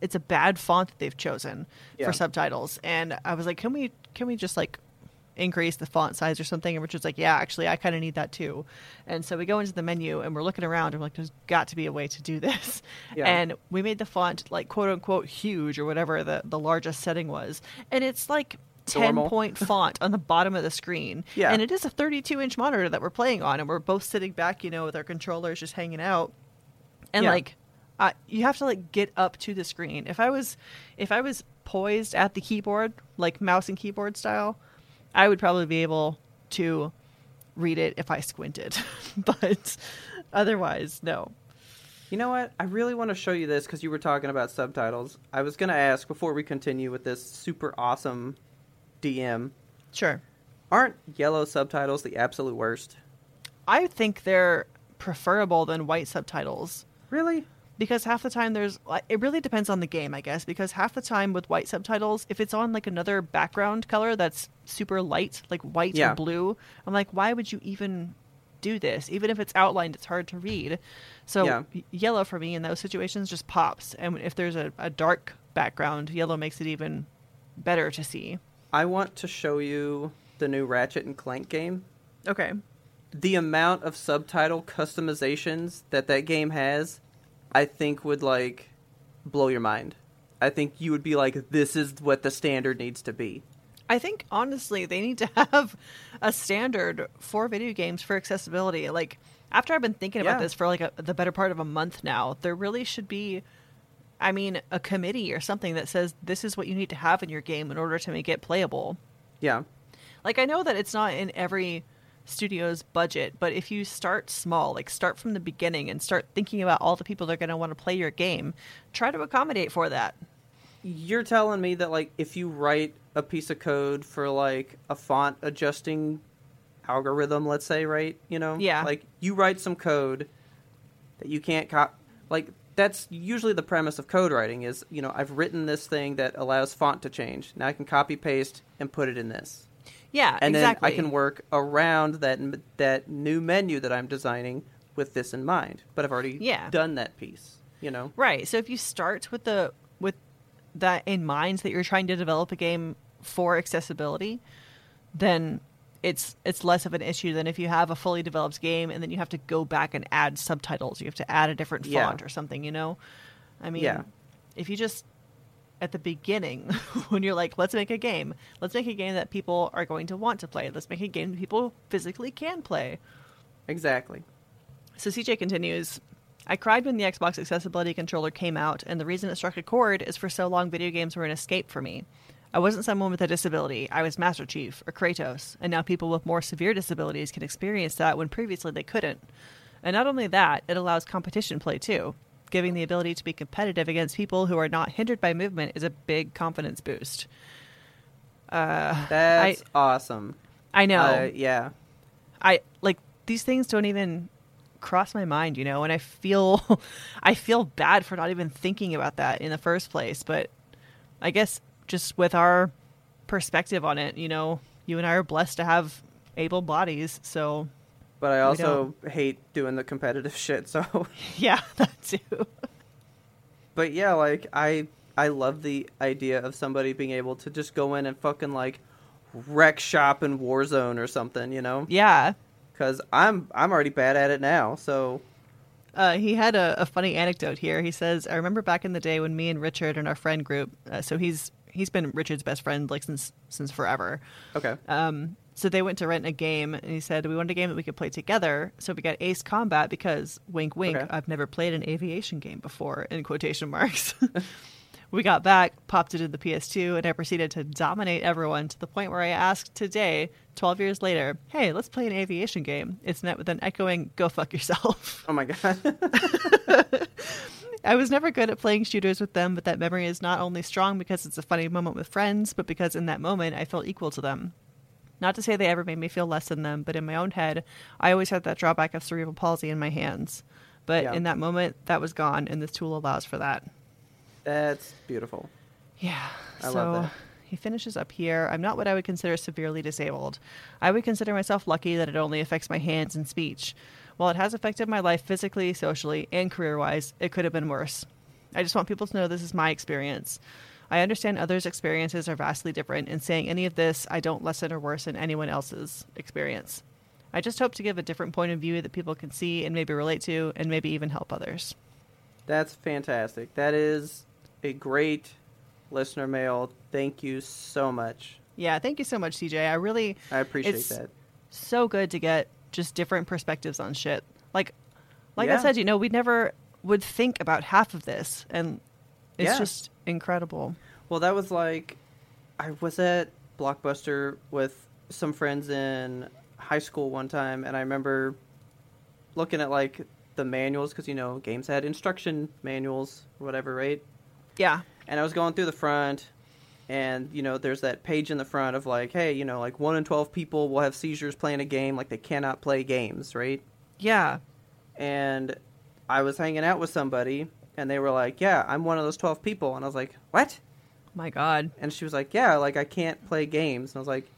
it's a bad font that they've chosen Yeah. for subtitles and i was like can we can we just like increase the font size or something and richard's like yeah actually i kind of need that too and so we go into the menu and we're looking around and we're like there's got to be a way to do this Yeah. and we made the font like quote unquote huge or whatever the, the largest setting was and it's like 10 Normal. point font on the bottom of the screen Yeah. and it is a 32 inch monitor that we're playing on and we're both sitting back you know with our controllers just hanging out and Yeah. like uh, you have to like get up to the screen if i was if i was poised at the keyboard like mouse and keyboard style i would probably be able to read it if i squinted but otherwise no You know what? I really want to show you this because you were talking about subtitles. I was going to ask before we continue with this super awesome DM. sure Aren't yellow subtitles the absolute worst? i think they're preferable than white subtitles Really? because half the time there's it really depends on the game i guess because half the time with white subtitles if it's on like another background color that's super light like white Yeah. or blue i'm like why would you even do this even if it's outlined it's hard to read so Yeah. yellow for me in those situations just pops and if there's a, a dark background yellow makes it even better to see I want to show you the new Ratchet and Clank game. okay The amount of subtitle customizations that that game has, I think would like blow your mind. I think you would be like, this is what the standard needs to be. I think honestly they need to have a standard for video games for accessibility. Like after I've been thinking about Yeah. this for like a, the better part of a month now, there really should be I mean a committee or something that says this is what you need to have in your game in order to make it playable. Yeah. Like I know that it's not in every studio's budget, but if you start small, like start from the beginning and start thinking about all the people that are going to want to play your game, try to accommodate for that. You're telling me that like if you write a piece of code for like a font adjusting algorithm, let's say, right? You know, Yeah. like you write some code that you can't cop. Like that's usually the premise of code writing is you know I've written this thing that allows font to change. Now I can copy paste and put it in this, Yeah, and exactly. then I can work around that that new menu that I'm designing with this in mind. But I've already Yeah. done that piece. You know. Right. So if you start with the with that in mind that you're trying to develop a game for accessibility, then it's it's less of an issue than if you have a fully developed game and then you have to go back and add subtitles. You have to add a different Yeah. font or something, you know? I mean, Yeah. if you just at the beginning when you're like, let's make a game. Let's make a game that people are going to want to play. Let's make a game that people physically can play. Exactly. So CJ continues, I cried when the Xbox accessibility controller came out, and the reason it struck a chord is for so long video games were an escape for me. I wasn't someone with a disability, I was Master Chief or Kratos, and now people with more severe disabilities can experience that when previously they couldn't. And not only that, it allows competition play too. Giving the ability to be competitive against people who are not hindered by movement is a big confidence boost. That's awesome. I know. Uh, yeah. I like these things don't even cross my mind, you know, and I feel I feel bad for not even thinking about that in the first place, but I guess just with our perspective on it, you know, you and I are blessed to have able bodies, so But I also hate doing the competitive shit. So, yeah, that too. but yeah, like I I love the idea of somebody being able to just go in and fucking like wreck shop in Warzone or something, you know? Yeah. Because I'm I'm already bad at it now. So Uh, he had a, a funny anecdote here. He says, "I remember back in the day when me and Richard and our friend group. Uh, so he's he's been Richard's best friend like since since forever. okay, um, So they went to rent a game, and he said we wanted a game that we could play together. So we got Ace Combat because, wink, wink, Okay. I've never played an aviation game before. In quotation marks. we got back, popped it in the PS2, and I proceeded to dominate everyone to the point where I asked today, 12 years later, "Hey, let's play an aviation game." It's met with an echoing "Go fuck yourself." Oh my god. I was never good at playing shooters with them, but that memory is not only strong because it's a funny moment with friends, but because in that moment I felt equal to them. Not to say they ever made me feel less than them, but in my own head, I always had that drawback of cerebral palsy in my hands. But Yeah. in that moment, that was gone, and this tool allows for that. That's beautiful. Yeah. I so love that. he finishes up here. I'm not what I would consider severely disabled. I would consider myself lucky that it only affects my hands and speech. While it has affected my life physically, socially, and career wise, it could have been worse. I just want people to know this is my experience. I understand others' experiences are vastly different, and saying any of this, I don't lessen or worsen anyone else's experience. I just hope to give a different point of view that people can see and maybe relate to, and maybe even help others. That's fantastic. That is a great listener mail. Thank you so much. Yeah, thank you so much, CJ. I really I appreciate It's- that. so good to get just different perspectives on shit. Like, like I said, you know, we never would think about half of this, and it's Yeah. just incredible. Well, that was like I was at Blockbuster with some friends in high school one time, and I remember looking at like the manuals because you know games had instruction manuals or whatever, right? Yeah, And I was going through the front, and you know, there's that page in the front of like, hey, you know, like one in twelve people will have seizures playing a game, like they cannot play games, right? yeah, and I was hanging out with somebody, and they were like, "Yeah, I'm one of those twelve people," and I was like, "What?" my God, And she was like, "Yeah, like I can't play games," and I was like,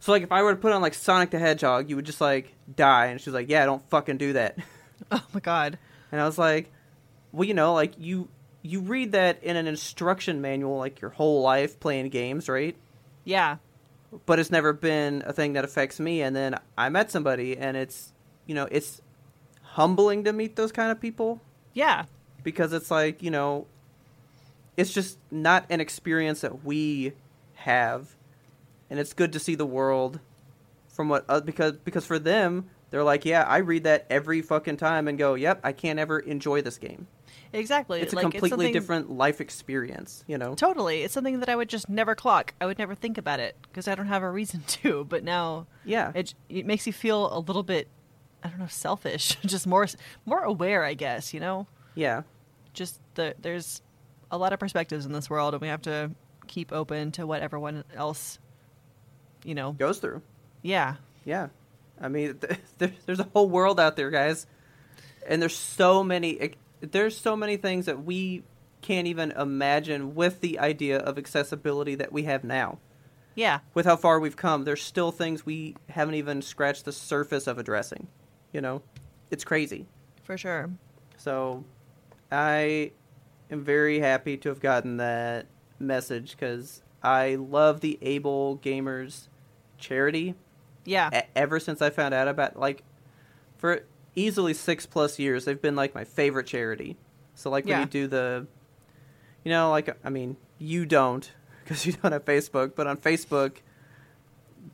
"So like if I were to put on like Sonic the Hedgehog, you would just like die," and she was like, "Yeah, I don't fucking do that," oh my God, and I was like, "Well, you know, like you you read that in an instruction manual like your whole life playing games, right?" yeah, but it's never been a thing that affects me and then i met somebody and it's you know it's humbling to meet those kind of people. Yeah, because it's like you know it's just not an experience that we have and it's good to see the world from what uh, because because for them they're like yeah i read that every fucking time and go yep i can't ever enjoy this game exactly. it's a Like, completely something- different life experience you know Totally, it's something that I would just never clock. I would never think about it because I don't have a reason to. But now, yeah it it makes you feel a little bit, I don't know, selfish, just more more aware, I guess. You know. yeah just the there's a lot of perspectives in this world and we have to keep open to what everyone else you know goes through yeah Yeah, I mean, th- there's a whole world out there, guys, and there's so many. There's so many things that we can't even imagine with the idea of accessibility that we have now. yeah With how far we've come, there's still things we haven't even scratched the surface of addressing. You know, it's crazy. for sure So, I am very happy to have gotten that message because I love the Able Gamers charity yeah ever since I found out about like for easily six plus years they've been like my favorite charity. So like when Yeah. you do the, you know, like I mean you don't because you don't have Facebook, but on Facebook,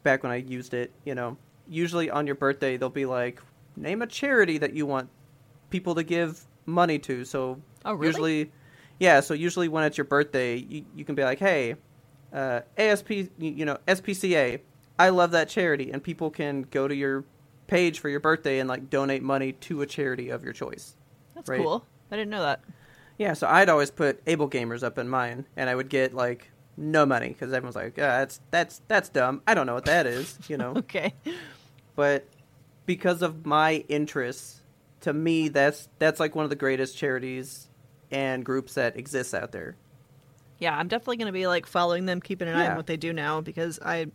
back when I used it, you know, usually on your birthday they'll be like name a charity that you want people to give money to. So Oh, really? usually, yeah. So usually when it's your birthday, you, you can be like, hey, uh, ASP, you you know, SPCA, I love that charity, and people can go to your page for your birthday and like donate money to a charity of your choice. that's right. cool i didn't know that Yeah, so I'd always put Able Gamers up in mine, and I would get like no money because everyone's like, ah, that's that's that's dumb. I don't know what that is, you know. okay but because of my interests, to me, that's that's like one of the greatest charities and groups that exists out there. yeah i'm definitely going to be like following them keeping an eye on what they do now because i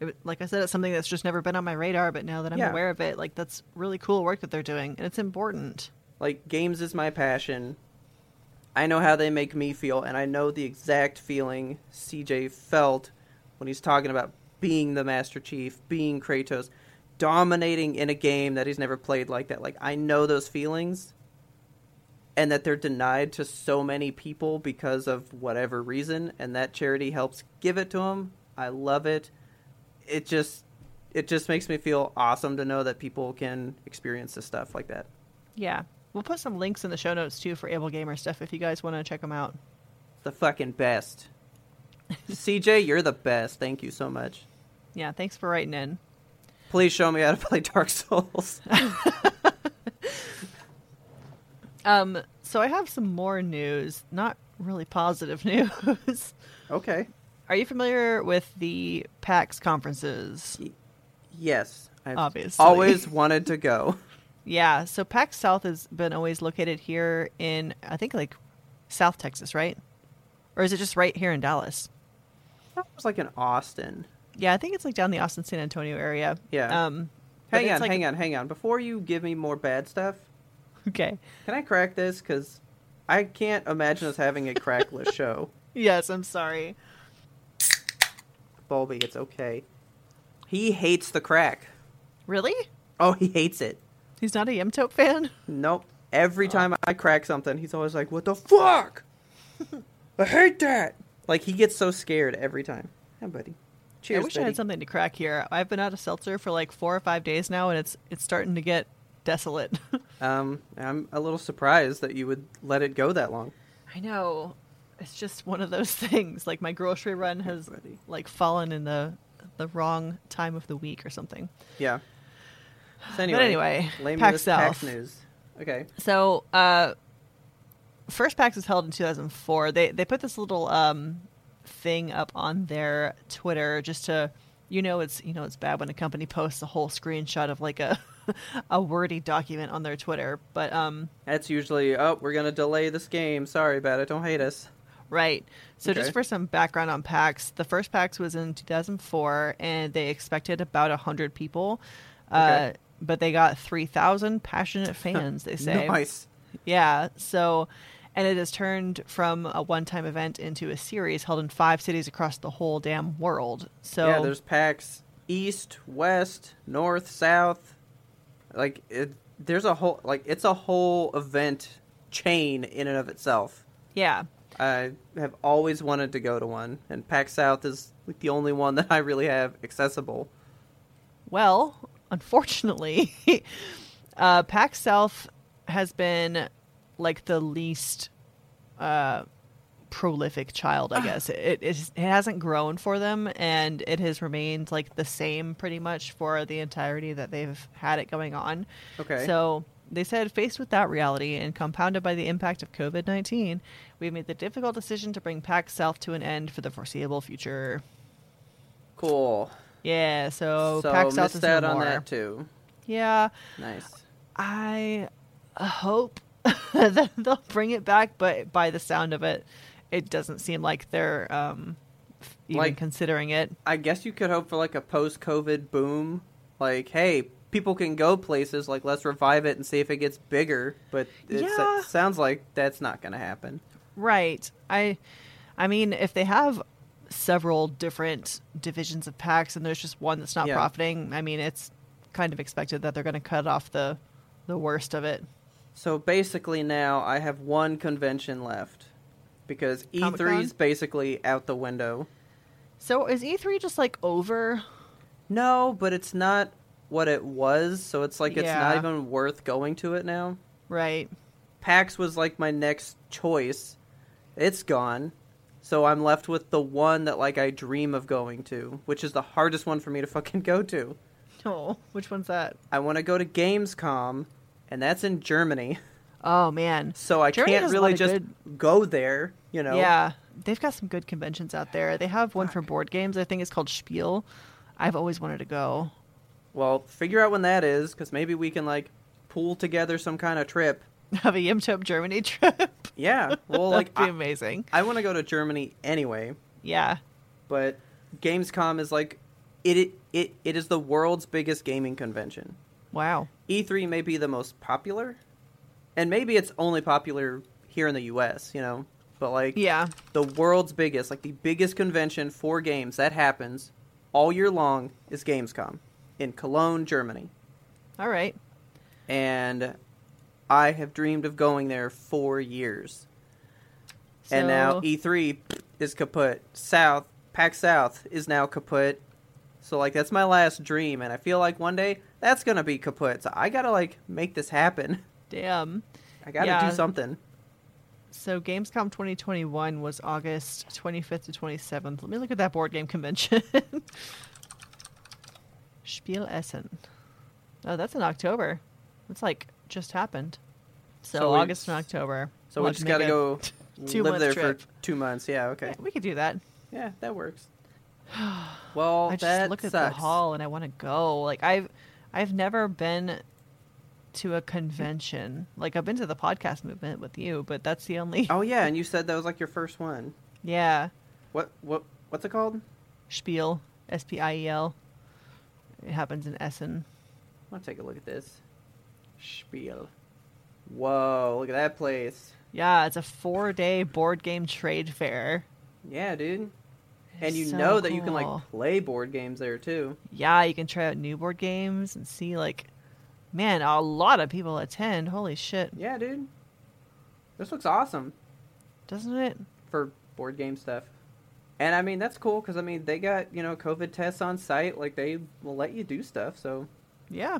it, like i said it's something that's just never been on my radar but now that i'm Yeah. aware of it like that's really cool work that they're doing and it's important Like games is my passion. I know how they make me feel, and I know the exact feeling CJ felt when he's talking about being the Master Chief, being Kratos, dominating in a game that he's never played like that. Like I know those feelings, and that they're denied to so many people because of whatever reason, and that charity helps give it to them. I love it. It just it just makes me feel awesome to know that people can experience this stuff like that. Yeah. We'll put some links in the show notes too for Able Gamer stuff if you guys want to check them out. The fucking best. CJ, you're the best. Thank you so much. Yeah, thanks for writing in. Please show me how to play Dark Souls. Um, so I have some more news, not really positive news. okay. Are you familiar with the PAX conferences? Yes. I've Obviously. always wanted to go. Yeah, so PAX South has been always located here in I think like South Texas, right? Or is it just right here in Dallas? That was like in Austin. Yeah, I think it's like down the Austin San Antonio area. Yeah. Um Hang on, like- hang on, hang on. Before you give me more bad stuff, Okay. can I crack this? Because I can't imagine us having a crackless show. Yes, I'm sorry. Bulby, it's okay. He hates the crack. Really? Oh, he hates it. He's not a Yemtope fan? Nope. Every time I crack something, he's always like, "What the fuck? I hate that." Like he gets so scared every time. Yeah, buddy. Cheers, I wish I had something to crack here. I've been out of seltzer for like four or five days now, and it's it's starting to get desolate. Um, I'm a little surprised that you would let it go that long. I know. It's just one of those things. Like my grocery run has buddy. like fallen in the the wrong time of the week or something. Yeah. So anyway, but anyway, lame PAX PAX news. Okay. So, uh, first PAX was held in 2004. They they put this little um thing up on their Twitter just to, you know, it's you know it's bad when a company posts a whole screenshot of like a a wordy document on their Twitter, but um That's usually, oh, we're gonna delay this game. Sorry about it. Don't hate us. Right. So Okay. just for some background on PAX, the first PAX was in 2004, and they expected about 100 people. Okay. Uh, but they got 3,000 passionate fans, they say. Nice. Yeah. So, and it has turned from a one time event into a series held in five cities across the whole damn world. So, yeah, there's PAX east, west, north, south. Like it, there's a whole like it's a whole event chain in and of itself. yeah. I have always wanted to go to one, and PAX South is like the only one that I really have accessible. Well, unfortunately, uh, PAX South has been like the least uh, prolific child, I guess. It, it, it hasn't grown for them, and it has remained like the same pretty much for the entirety that they've had it going on. Okay. So they said, faced with that reality and compounded by the impact of COVID 19, we've made the difficult decision to bring PAX South to an end for the foreseeable future. Cool. Yeah, so, so PAX South is out no on more. that too. Yeah, Nice. I hope that they'll bring it back, but by the sound of it, it doesn't seem like they're um, even Like- considering it. I guess you could hope for like a post-COVID boom. Like, hey, people can go places. Like, let's revive it and see if it gets bigger. But it Yeah. sounds like that's not going to happen. Right. I, I mean, if they have several different divisions of PAX and there's just one that's not Yeah. profiting, I mean, it's kind of expected that they're going to cut off the the worst of it. So basically, now I have one convention left because E3 is basically out the window. So is E3 just like over? No, but it's not what it was. So it's like it's not even worth going to it now. Right. PAX was like my next choice. It's gone. So I'm left with the one that like I dream of going to, which is the hardest one for me to fucking go to. Oh, which one's that? I want to go to Gamescom, and that's in Germany. Oh man. So I Germany can't really just good- go there, you know. Yeah, they've got some good conventions out there. They have one for board games. I think it's called Spiel. I've always wanted to go. Well, figure out when that is, because maybe we can like pool together some kind of trip. Have a Yimtop Germany trip. Yeah. Well, like be I, amazing. I want to go to Germany anyway, Yeah. but Gamescom is like it it it is the world's biggest gaming convention. Wow. E3 may be the most popular, and maybe it's only popular here in the U.S. You know, but like Yeah. the world's biggest, like the biggest convention for games that happens all year long is Gamescom in Cologne, Germany, All right. and I have dreamed of going there for years. So... and now E3 is kaput. South, PAX South is now kaput. So like that's my last dream, and I feel like one day that's gonna be kaput. So I gotta like make this happen. Damn. I gotta Yeah. do something. So Gamescom 2021 was August 25th to 27th. Let me look at that board game convention. Spiel Essen. Oh, that's in October. That's like just happened. So, So August and October. So We'll we just gotta go two live there trip. for two months. Yeah, okay. Yeah, we could do that. Yeah, that works. Well, I just look at sucks. the hall and I want to go. Like I've I've never been to a convention. Like I've been to the podcast movement with you, but that's the only Oh yeah, and you said that was like your first one. Yeah. What what what's it called? Spiel. S P I E L. It happens in Essen. To take a look at this. Spiel. Whoa, look at that place. Yeah, it's a four day board game trade fair. Yeah, dude. And you So know that you can like play board games there too. Yeah, you can try out new board games and see like man, a lot of people attend. Holy shit. Yeah, dude. This looks awesome Doesn't it? for board game stuff. And I mean that's cool because I mean they got you know COVID tests on site. Like they will let you do stuff. So Yeah.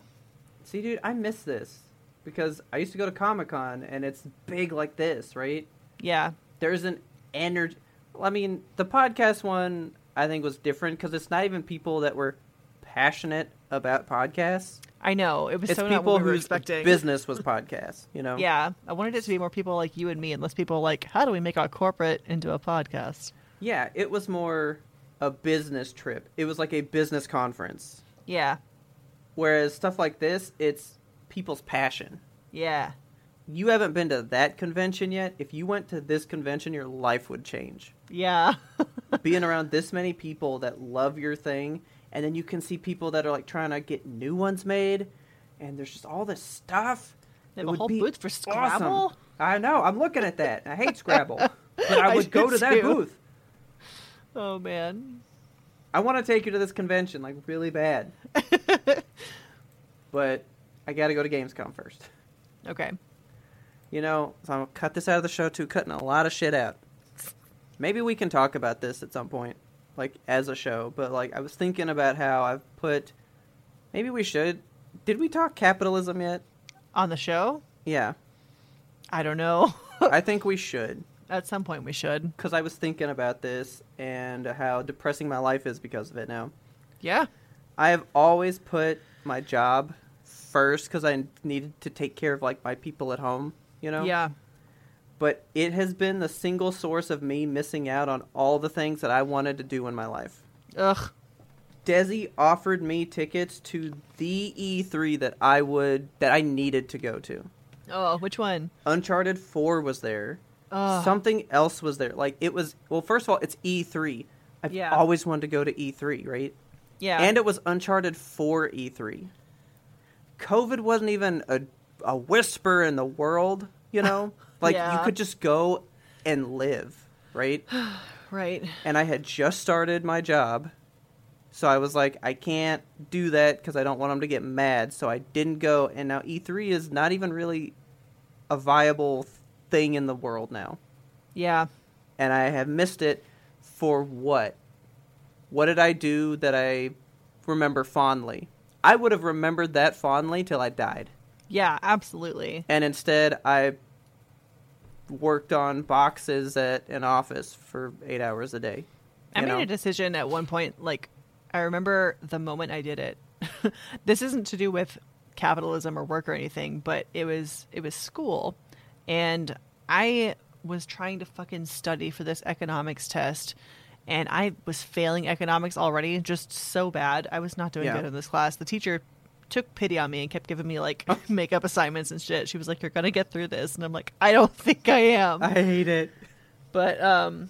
see, dude, I miss this because I used to go to Comic Con and it's big like this, right? Yeah. there's an energy. I mean, the podcast one I think was different because it's not even people that were passionate about podcasts. I know. It was It's so not people what we whose expecting. business was podcasts. You know? Yeah. I wanted it to be more people like you and me and less people like, how do we make our corporate into a podcast? Yeah. It was more a business trip. It was like a business conference. Yeah. Whereas stuff like this, it's people's passion. Yeah. You haven't been to that convention yet. If you went to this convention, your life would change. Yeah. being around this many people that love your thing and then you can see people that are like trying to get new ones made and there's just all this stuff They It a whole booth for Scrabble. awesome. i know i'm looking at that i hate scrabble but i I would go do to that booth Oh man. i want to take you to this convention like really bad but i gotta go to gamescom first Okay. you know so i'm gonna cut this out of the show too cutting a lot of shit out maybe we can talk about this at some point like as a show but like i was thinking about how i've put maybe we should did we talk capitalism yet On the show? yeah I don't know. i think we should At some point we should. because i was thinking about this and how depressing my life is because of it now Yeah. i have always put my job first because i needed to take care of like my people at home you know Yeah. but it has been the single source of me missing out on all the things that I wanted to do in my life. Ugh. Desi offered me tickets to the E3 that I would that I needed to go to. Oh, which one? Uncharted 4 was there. Ugh. Something else was there. Like it was well first of all it's E3. I've Yeah. always wanted to go to E3, right? Yeah. And it was Uncharted 4 E3. COVID wasn't even a a whisper in the world, you know? Like you could just go and live, right? right. and I had just started my job. So I was like, I can't do that because I don't want them to get mad. So I didn't go. And now E3 is not even really a viable thing in the world now. Yeah. And I have missed it for what? What did I do that I remember fondly? I would have remembered that fondly till I died. Yeah, absolutely. And instead, I worked on boxes at an office for eight hours a day. I made know? a decision at one point, like, I remember the moment I did it. this isn't to do with capitalism or work or anything, but it was it was school. And I was trying to fucking study for this economics test and I was failing economics already, just so bad. I was not doing Yeah. good in this class. The teacher took pity on me and kept giving me like makeup assignments and shit. She was like, "You're gonna get through this," and I'm like, "I don't think I am." I hate it. But um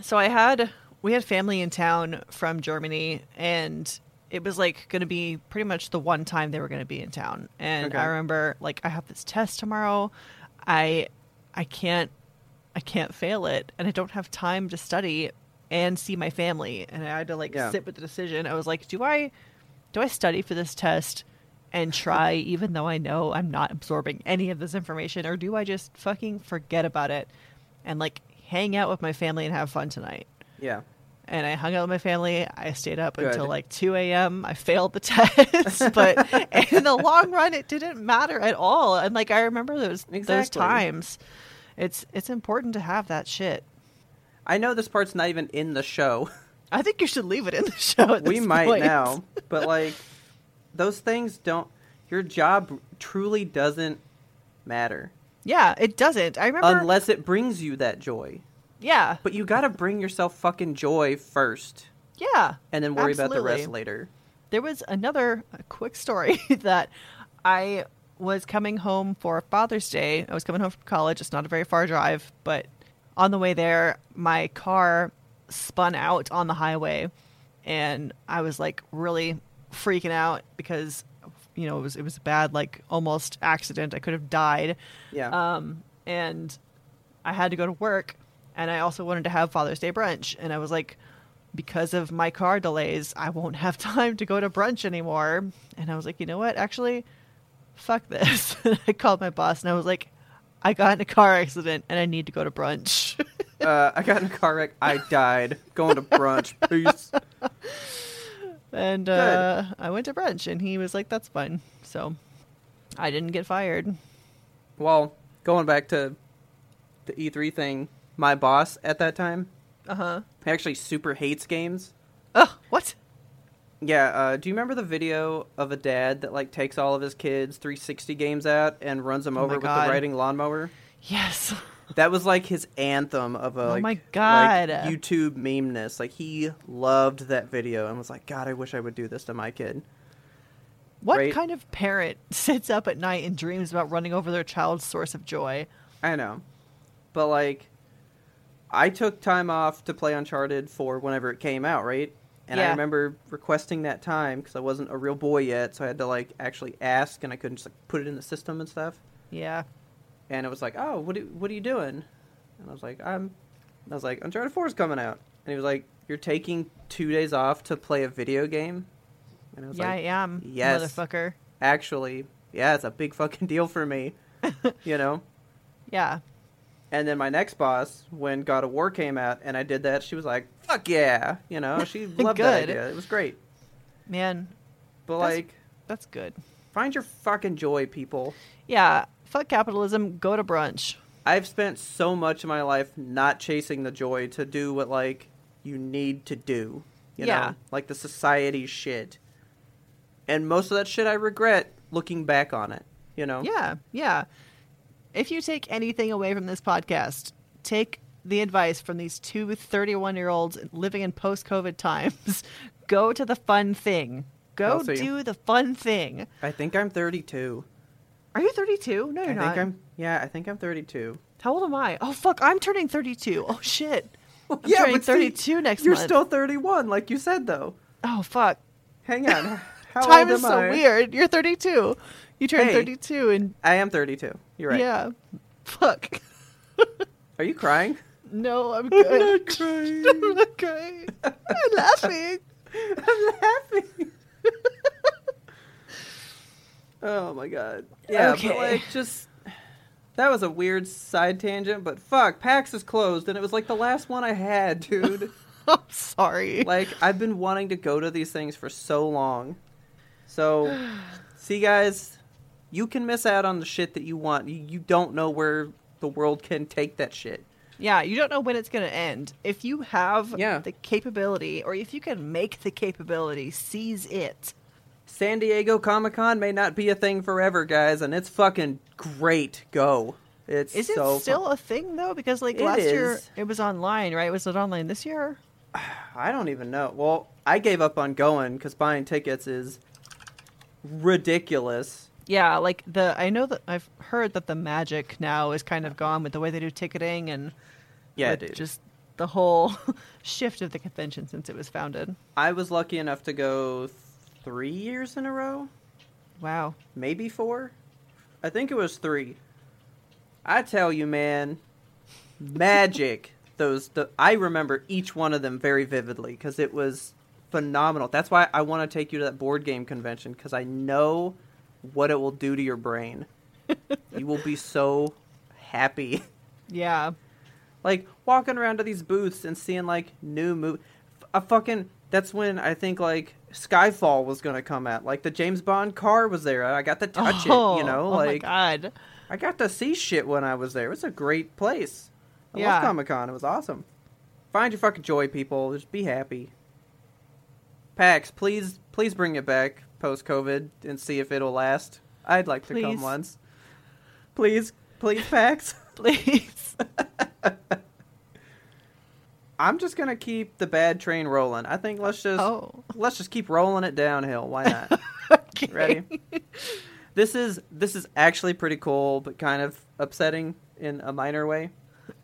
so I had we had family in town from Germany and it was like going to be pretty much the one time they were going to be in town. And Okay. I remember like I have this test tomorrow. I I can't I can't fail it and I don't have time to study and see my family and I had to like Yeah. sit with the decision. I was like, do I do I study for this test and try even though I know I'm not absorbing any of this information or do I just fucking forget about it and like hang out with my family and have fun tonight? Yeah. And I hung out with my family. I stayed up Good. until like 2 a.m. I failed the test, but in the long run, it didn't matter at all. And like I remember those those times. It's it's important to have that shit. I know this part's not even in the show. I think you should leave it in the show. We might point. now, but like those things don't. Your job truly doesn't matter Yeah, it doesn't. I remember. unless it brings you that joy. Yeah, But you gotta bring yourself fucking joy first, yeah. and then worry about the rest later. There was another quick story that I was coming home for Father's Day. I was coming home from college. It's not a very far drive, but on the way there, my car spun out on the highway, and I was like really freaking out because you know it was it was a bad like almost accident. I could have died. Yeah. Um, and I had to go to work, and I also wanted to have Father's Day brunch, and I was like, because of my car delays, I won't have time to go to brunch anymore. And I was like, you know what? Actually, fuck this. And I called my boss, and I was like, I got in a car accident, and I need to go to brunch. uh, I got in a car wreck. I died. Going to brunch. Peace. and uh, I went to brunch, and he was like, that's fine. So I didn't get fired. Well, going back to the E3 thing, my boss at that time Uh huh. He actually super hates games. Oh, what? Yeah, uh, do you remember the video of a dad that like takes all of his kids 360 games out and runs them Oh over with the riding lawnmower? Yes. That was like his anthem of a Oh like, my like, God. YouTube memeness. Like he loved that video and was like, God, I wish I would do this to my kid. What Right. kind of parent sits up at night and dreams about running over their child's source of joy? I know, but like, I took time off to play Uncharted 4 whenever it came out, right? And I remember requesting that time because I wasn't a real boy yet, so I had to like actually ask, and I couldn't just like put it in the system and stuff. Yeah. And it was like, "Oh, what are, what are you doing?" And I was like, "I'm," I was like, "Uncharted Four is coming out," and he was like, "You're taking two days off to play a video game," and I was Yeah, like, I am, yes. motherfucker. "Actually, yeah, it's a big fucking deal for me," you know. Yeah. And then my next boss, when God of War came out, and I did that, she was like, "Fuck yeah!" You know, she loved that idea. It was great. Man, But That's- like, that's good. find your fucking joy, people. Yeah. Fuck capitalism. Go to brunch. I've spent so much of my life not chasing the joy to do what like you need to do. You Yeah. know? Like the society shit. And most of that shit I regret looking back on it. You know? Yeah. Yeah. If you take anything away from this podcast, take the advice from these two 31 year olds living in post COVID times. Go to the fun thing. Go do the fun thing. I think I'm 32. Are you 32? No, you're think not. I'm yeah, I think I'm 32. How old am I? Oh, fuck. I'm turning 32. Oh, shit. I'm yeah, turning but see, 32 next You're month. still 31 like you said though. Oh, fuck. Hang on. How Time is so I? weird. You're 32. You turned Hey. 32 and I am 32. You're right. yeah. Fuck. Are you crying? No, I'm good. not crying. I'm not crying. I'm laughing. I'm laughing. oh my god. Yeah, Okay. but like just that was a weird side tangent, but fuck, PAX is closed and it was like the last one I had, dude. I'm sorry. like I've been wanting to go to these things for so long. So, see you guys, you can miss out on the shit that you want. You, you don't know where the world can take that shit. Yeah, you don't know when it's going to end. If you have Yeah. the capability, or if you can make the capability, seize it. San Diego Comic Con may not be a thing forever, guys, and it's fucking great. Go. It's Is it so still fun. a thing though? Because like It last year it was online, right? Was it online this year? I don't even know. Well, I gave up on going because buying tickets is ridiculous. Yeah, like the I know that I've heard that the magic now is kind of gone with the way they do ticketing and Yeah, dude. just the whole shift of the convention since it was founded. I was lucky enough to go three years in a row, Wow. maybe four. I think it was three. I tell you, man, magic. Those the I remember each one of them very vividly because it was phenomenal. That's why I want to take you to that board game convention because I know what it will do to your brain. you will be so happy. Yeah. like walking around to these booths and seeing like new mov a fucking. That's when I think like Skyfall was gonna come out. Like the James Bond car was there. I got to touch oh, it. You know, oh, oh like my god. I got to see shit when I was there. It was a great place. I Yeah. love Comic Con. It was awesome. Find your fucking joy, people. Just be happy. PAX, please, please bring it back post COVID and see if it'll last. I'd like to come once. Please, please, PAX. Please. I'm just gonna keep the bad train rolling. I think let's just oh. let's just keep rolling it downhill. Why not? Okay. Ready? this is this is actually pretty cool, but kind of upsetting in a minor way.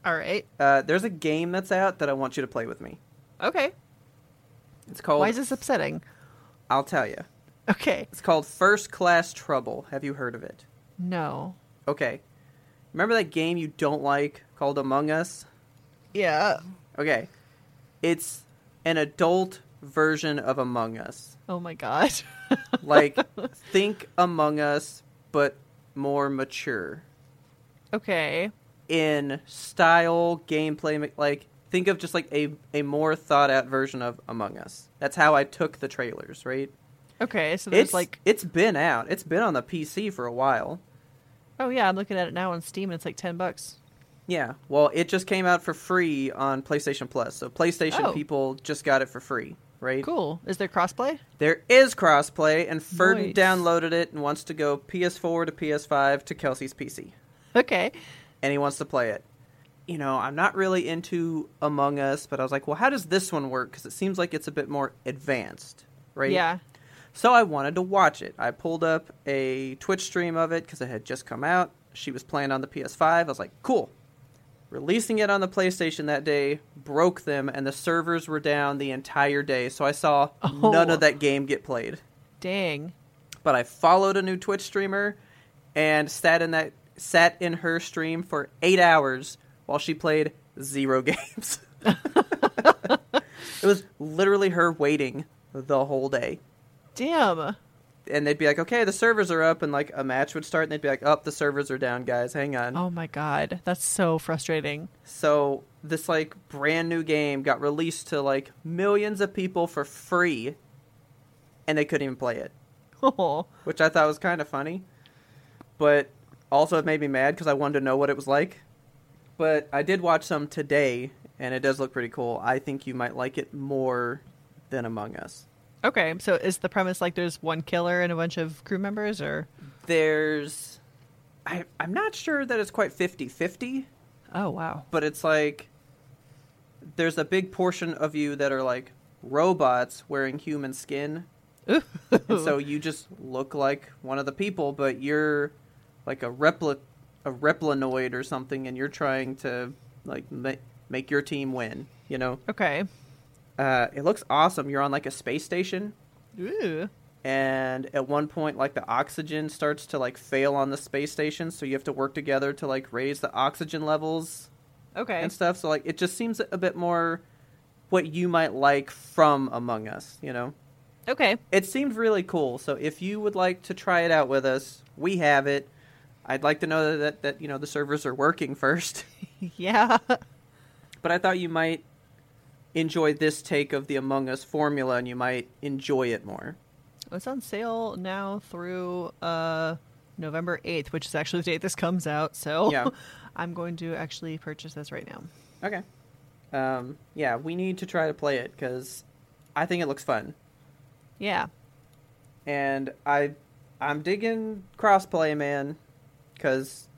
All right. Uh, there's a game that's out that I want you to play with me. Okay. It's called. Why is this upsetting? I'll tell you. Okay. It's called First Class Trouble. Have you heard of it? No. Okay. Remember that game you don't like called Among Us? Yeah. Okay. It's an adult version of Among Us. Oh my god. Like, think Among Us, but more mature. okay. in style, gameplay, like think of just like a a more thought out version of Among Us. That's how I took the trailers, right? Okay. So there's It's like, it's been out. It's been on the PC for a while. oh yeah, I'm looking at it now on Steam, and it's like ten bucks. Yeah. Well, it just came out for free on PlayStation Plus. So PlayStation Oh. people just got it for free, right? Cool. Is there crossplay? There is crossplay, and Ferdin downloaded it and wants to go PS4 to PS5 to Kelsey's PC. Okay. and he wants to play it. You know, I'm not really into Among Us, but I was like, well, how does this one work? Because it seems like it's a bit more advanced, right? Yeah. So I wanted to watch it. I pulled up a Twitch stream of it because it had just come out. She was playing on the PS5. I was like, cool. Releasing it on the PlayStation that day broke them, and the servers were down the entire day. So I saw Oh. none of that game get played Dang. but I followed a new Twitch streamer and sat in that sat in her stream for eight hours while she played zero games. it was literally her waiting the whole day. Damn. And they'd be like, "Okay, the servers are up," and like a match would start, and they'd be like, "Up, the servers are down, guys. Hang on." Oh my god. That's so frustrating. So this like brand new game got released to like millions of people for free, and they couldn't even play it. Oh. which I thought was kind of funny, but also it made me mad because I wanted to know what it was like. But I did watch some today, and it does look pretty cool. I think you might like it more than Among Us. Okay. So is the premise like there's one killer and a bunch of crew members, or? There's, I, I'm not sure that it's quite 50 50, Oh wow. but it's like there's a big portion of you that are like robots wearing human skin. And so you just look like one of the people, but you're like a repli- a replinoid or something, and you're trying to like ma- make your team win. You know, okay. Uh, it looks awesome. You're on like a space station, Ooh. and at one point, like the oxygen starts to like fail on the space station, so you have to work together to like raise the oxygen levels Okay. and stuff. So like, it just seems a bit more what you might like from Among Us. You know. Okay. it seemed really cool. So if you would like to try it out with us, we have it. I'd like to know that that you know the servers are working first. Yeah. but I thought you might enjoy this take of the Among Us formula, and you might enjoy it more. It's on sale now through uh November 8th, which is actually the date this comes out. So Yeah. I'm going to actually purchase this right now. Okay. Um, yeah, we need to try to play it because I think it looks fun, Yeah. and I I'm digging crossplay, man, because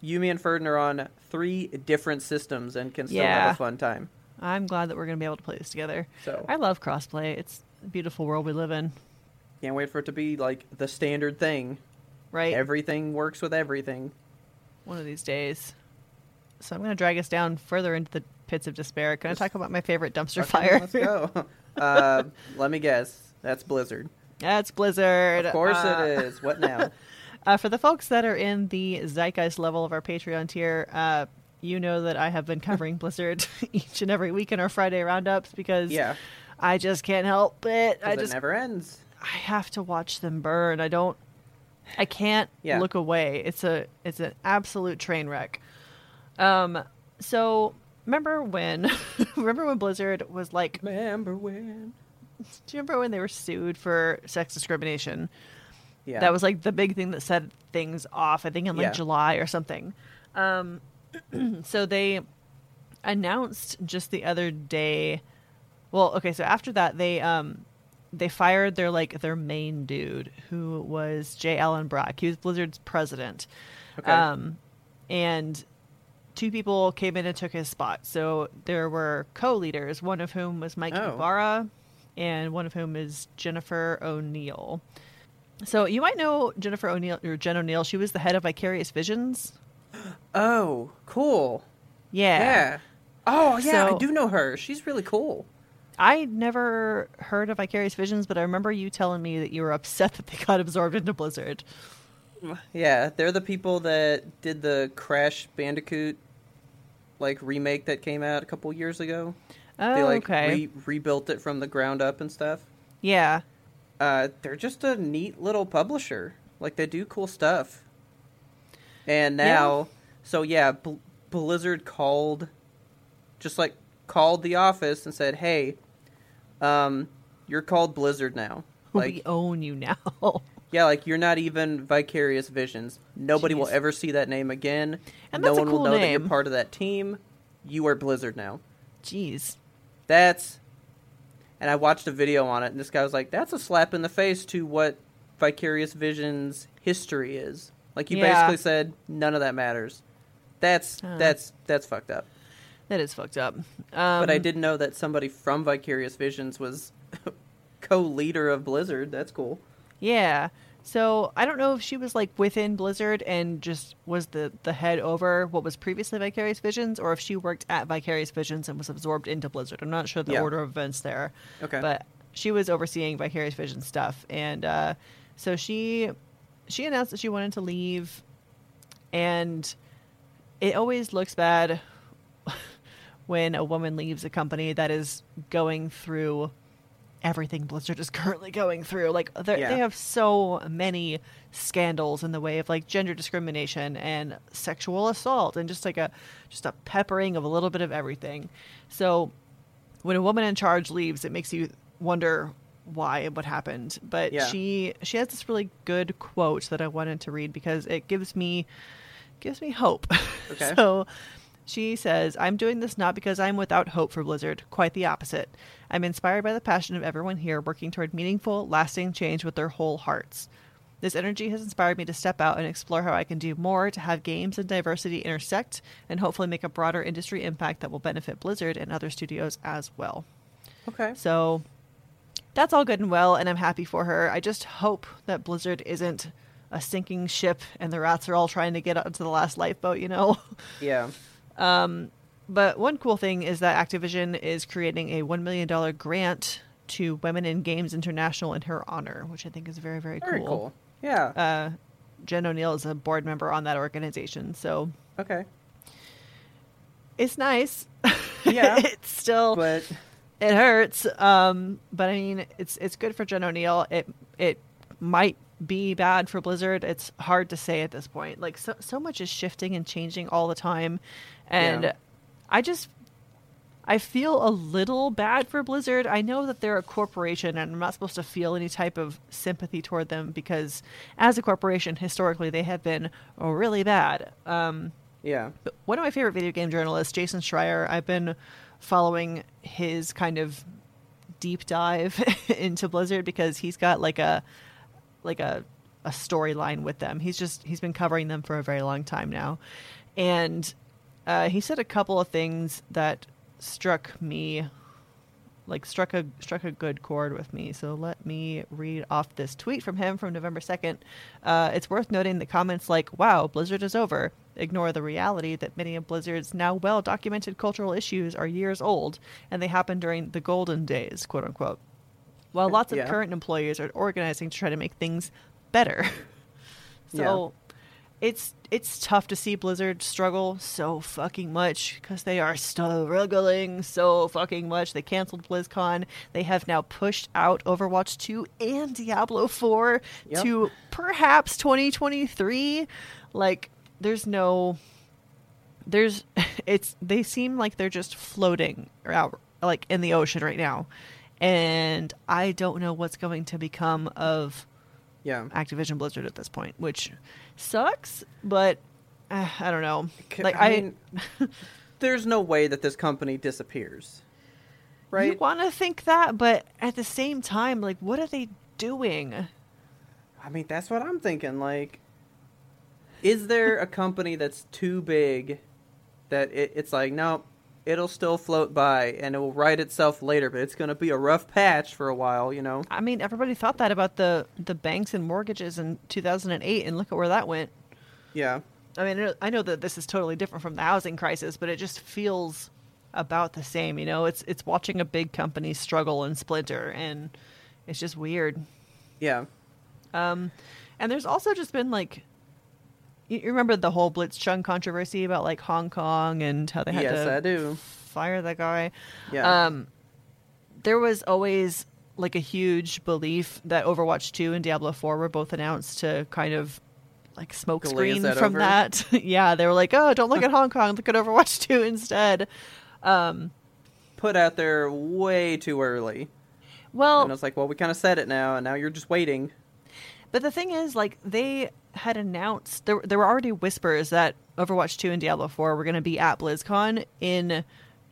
you, me, and Ferdin are on three different systems and can still Yeah. have a fun time. I'm glad that we're going to be able to play this together. So I love crossplay. It's a beautiful world we live in, Can't wait for it to be like the standard thing. right? Everything works with everything. One of these days. So I'm going to drag us down further into the pits of despair. Can I talk about my favorite dumpster fire? Let's go. uh, let me guess. That's Blizzard. That's Blizzard. Of course Uh, it is. What now? Uh, for the folks that are in the zeitgeist level of our Patreon tier, uh, you know that I have been covering Blizzard each and every week in our Friday roundups because yeah, I just can't help it. I just it never ends. I have to watch them burn. I don't. I can't Yeah. look away. It's a it's an absolute train wreck. Um. So remember when remember when Blizzard was like Remember when? do you remember when they were sued for sex discrimination? Yeah. That was like the big thing that set things off, I think in like Yeah. July or something. Um so they announced just the other day well, okay, so after that they um they fired their like their main dude who was J. Allen Brack. He was Blizzard's president. Okay. Um and two people came in and took his spot. So there were co-leaders, one of whom was Mike Oh. Ibarra, and one of whom is Jennifer O'Neill. So you might know Jennifer O'Neill or Jen O'Neill. She was the head of Vicarious Visions. Oh, cool. Yeah. Yeah. Oh, yeah, I do know her. She's really cool. I never heard of Vicarious Visions, but I remember you telling me that you were upset that they got absorbed into Blizzard. Yeah, they're the people that did the Crash Bandicoot like remake that came out a couple years ago. Oh, they like okay. re- rebuilt it from the ground up and stuff. yeah. Uh, they're just a neat little publisher. Like they do cool stuff. And Yeah. now, so yeah, Bl- Blizzard called, just like called the office and said, "Hey, um, you're called Blizzard now. Like, we own you now. yeah, like you're not even Vicarious Visions. Nobody will ever see that name again. And no one will cool know that you're part of that team. You are Blizzard now. Jeez. That's and I watched a video on it and this guy was like, That's a slap in the face to what Vicarious Visions history is. Like you Yeah. basically said none of that matters. That's Huh. that's that's fucked up. That is fucked up. Um, but I didn't know that somebody from Vicarious Visions was co leader of Blizzard. That's cool. Yeah. So I don't know if she was like within Blizzard and just was the the head over what was previously Vicarious Visions, or if she worked at Vicarious Visions and was absorbed into Blizzard. I'm not sure the Yeah. order of events there. Okay. But she was overseeing Vicarious Vision stuff, and uh, so she she announced that she wanted to leave, and it always looks bad when a woman leaves a company that is going through everything Blizzard is currently going through. Like Yeah. they have so many scandals in the way of like gender discrimination and sexual assault and just like a just a peppering of a little bit of everything. So when a woman in charge leaves, it makes you wonder why and what happened. But Yeah. she she has this really good quote that I wanted to read because it gives me gives me hope. Okay. so she says, I'm doing this not because I'm without hope for Blizzard, quite the opposite. I'm inspired by the passion of everyone here working toward meaningful, lasting change with their whole hearts. This energy has inspired me to step out and explore how I can do more to have games and diversity intersect and hopefully make a broader industry impact that will benefit Blizzard and other studios as well. Okay. So that's all good and well, and I'm happy for her. I just hope that Blizzard isn't a sinking ship and the rats are all trying to get onto the last lifeboat, you know? Yeah. Um, But one cool thing is that Activision is creating a $1 million grant to Women in Games International in her honor, which I think is very, very, Very cool. Yeah. Uh, Jen O'Neill is a board member on that organization, so okay. it's nice. Yeah. it's still But it hurts. Um, but I mean, it's it's good for Jen O'Neill. It it might be bad for Blizzard. It's hard to say at this point. Like so so much is shifting and changing all the time, and Yeah. I just I feel a little bad for Blizzard. I know that they're a corporation, and I'm not supposed to feel any type of sympathy toward them because, as a corporation, historically they have been really bad. Um, yeah. but one of my favorite video game journalists, Jason Schreier, I've been following his kind of deep dive into Blizzard because he's got like a like a a storyline with them. He's just he's been covering them for a very long time now, and uh, he said a couple of things that struck me like struck a struck a good chord with me. So let me read off this tweet from him from November second. Uh, it's worth noting the comments like "Wow, Blizzard is over" ignore the reality that many of Blizzard's now well documented cultural issues are years old, and they happened during the golden days, quote unquote. While lots of Yeah. current employees are organizing to try to make things better. so it's it's tough to see Blizzard struggle so fucking much because they are struggling so fucking much. They canceled BlizzCon. They have now pushed out Overwatch 2 and Diablo 4 Yep. to perhaps 2023. Like there's no there's it's they seem like they're just floating out like in the ocean right now. And I don't know what's going to become of Yeah. Activision Blizzard at this point, which sucks, but uh, I don't know. Like I I, mean, there's no way that this company disappears. Right? you want to think that, but at the same time, like, what are they doing? I mean, that's what I'm thinking. Like, is there a company that's too big that it, it's like, no, it'll still float by and it will right itself later, but it's going to be a rough patch for a while, you know? I mean, everybody thought that about the the banks and mortgages in 2008, and look at where that went. Yeah. I mean, I know- I know that this is totally different from the housing crisis, but it just feels about the same. You know, it's it's watching a big company struggle and splinter, and it's just weird. Yeah. Um, and there's also just been like, you, remember the whole Blitzchung controversy about like Hong Kong and how they had Yes, to I do. fire that guy. Yeah. Um, there was always like a huge belief that Overwatch 2 and Diablo 4 were both announced to kind of like smoke Glaze screen that from over? that. yeah, they were like, "Oh, don't look at Hong Kong, look at Overwatch 2 instead." Um, Put out there way too early. well, and I was like, well, we kind of said it now, and now you're just waiting. But the thing is, like they had announced there there were already whispers that Overwatch 2 and Diablo 4 were going to be at BlizzCon in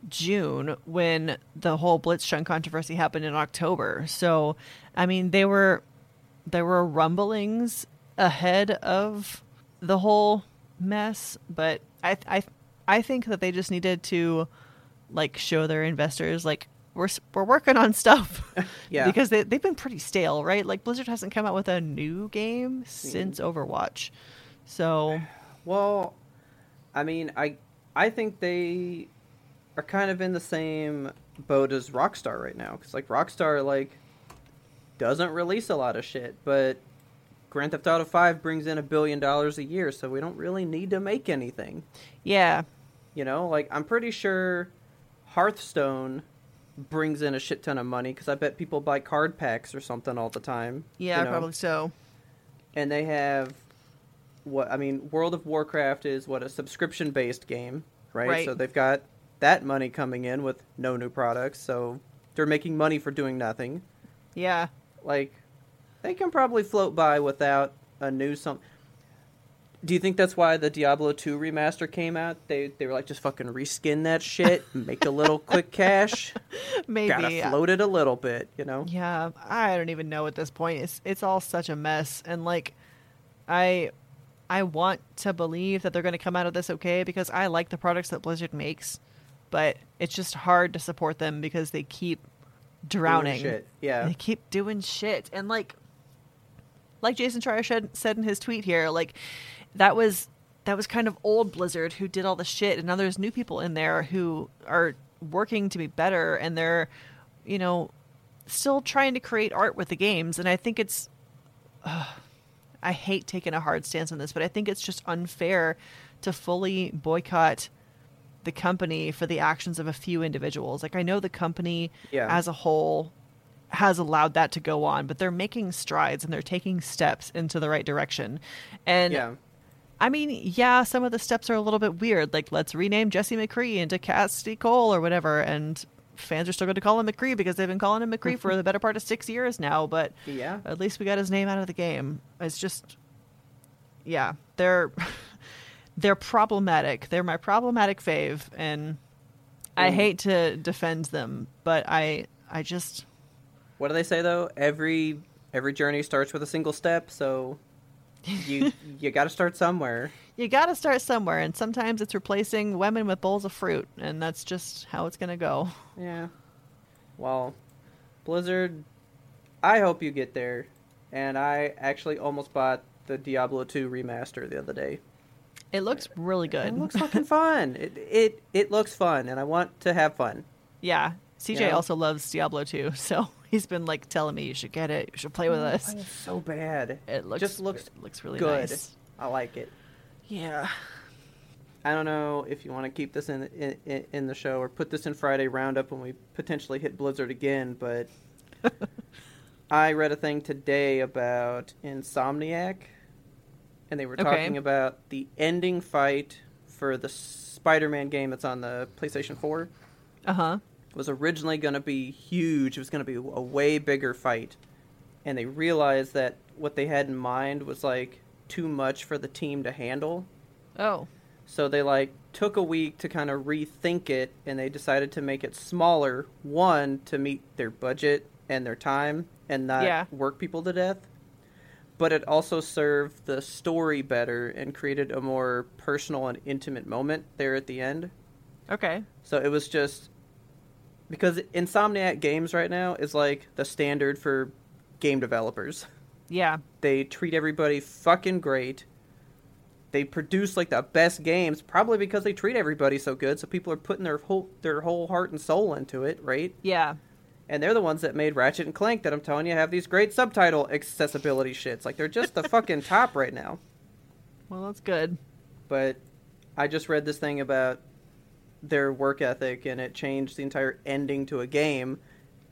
June when the whole Blitzchung controversy happened in October. So, I mean, they were there were rumblings ahead of the whole mess, but I I I think that they just needed to like show their investors like we're we're working on stuff. Yeah. Because they they've been pretty stale, right? Like Blizzard hasn't come out with a new game Mm. since Overwatch. So, Well, I mean, I I think they are kind of in the same boat as Rockstar right now, because like Rockstar like doesn't release a lot of shit, but Grand Theft Auto Five brings in a billion dollars a year, so we don't really need to make anything. yeah. You know, like I'm pretty sure Hearthstone brings in a shit ton of money because I bet people buy card packs or something all the time. Yeah, you know? probably so. and they have what I mean. World of Warcraft is what a subscription based game, right? Right. So they've got that money coming in with no new products, so they're making money for doing nothing. Yeah. Like they can probably float by without a new some. Do you think that's why the Diablo 2 remaster came out? They they were like just fucking reskin that shit, make a little quick cash, Maybe. gotta float it a little bit, you know? Yeah, I don't even know at this point. It's it's all such a mess, and like, I I want to believe that they're going to come out of this okay because I like the products that Blizzard makes, but it's just hard to support them because they keep drowning. shit. Yeah. They keep doing shit, and like, like Jason said, said in his tweet here, like that was that was kind of old Blizzard who did all the shit, and now there's new people in there who are working to be better, and they're, you know, still trying to create art with the games, and I think it's. I hate taking a hard stance on this, but I think it's just unfair to fully boycott the company for the actions of a few individuals. Like I know the company Yeah. as a whole has allowed that to go on, but they're making strides and they're taking steps into the right direction. And yeah. I mean, yeah, some of the steps are a little bit weird. Like let's rename Jesse McCree into Cassidy Cole or whatever, and fans are still going to call him McCree because they've been calling him McCree for the better part of six years now. But Yeah. at least we got his name out of the game. It's just, yeah, they're they're problematic. They're my problematic fave, and I hate to defend them, but I I just What do they say though? Every every journey starts with a single step, so you you got to start somewhere. you got to start somewhere, and sometimes it's replacing women with bowls of fruit, and that's just how it's gonna go. Yeah. Well, Blizzard, I hope you get there. And I actually almost bought the Diablo 2 remaster the other day. It looks really good. It looks fucking fun. It it it looks fun, and I want to have fun. yeah. CJ Yeah. also loves Diablo 2, so he's been like telling me you should get it, you should play with us. It's so bad. It looks just looks it looks really good. nice. I like it. Yeah. I don't know if you want to keep this in, in in the show or put this in Friday roundup when we potentially hit Blizzard again, but I read a thing today about Insomniac, and they were Okay. talking about the ending fight for the Spider-Man game that's on the PlayStation 4 Uh huh. Was originally going to be huge. It was going to be a way bigger fight. And they realized that what they had in mind was like too much for the team to handle. Oh. So they like took a week to kind of rethink it and they decided to make it smaller, one to meet their budget and their time and not Yeah. work people to death. But it also served the story better and created a more personal and intimate moment there at the end. Okay. So it was just because Insomniac Games right now is like the standard for game developers. Yeah. They treat everybody fucking great. They produce like the best games, probably because they treat everybody so good. So people are putting their whole their whole heart and soul into it, right? Yeah. And they're the ones that made Ratchet and Clank that I'm telling you have these great subtitle accessibility shits. Like they're just the fucking top right now. Well, that's good. But I just read this thing about their work ethic, and it changed the entire ending to a game,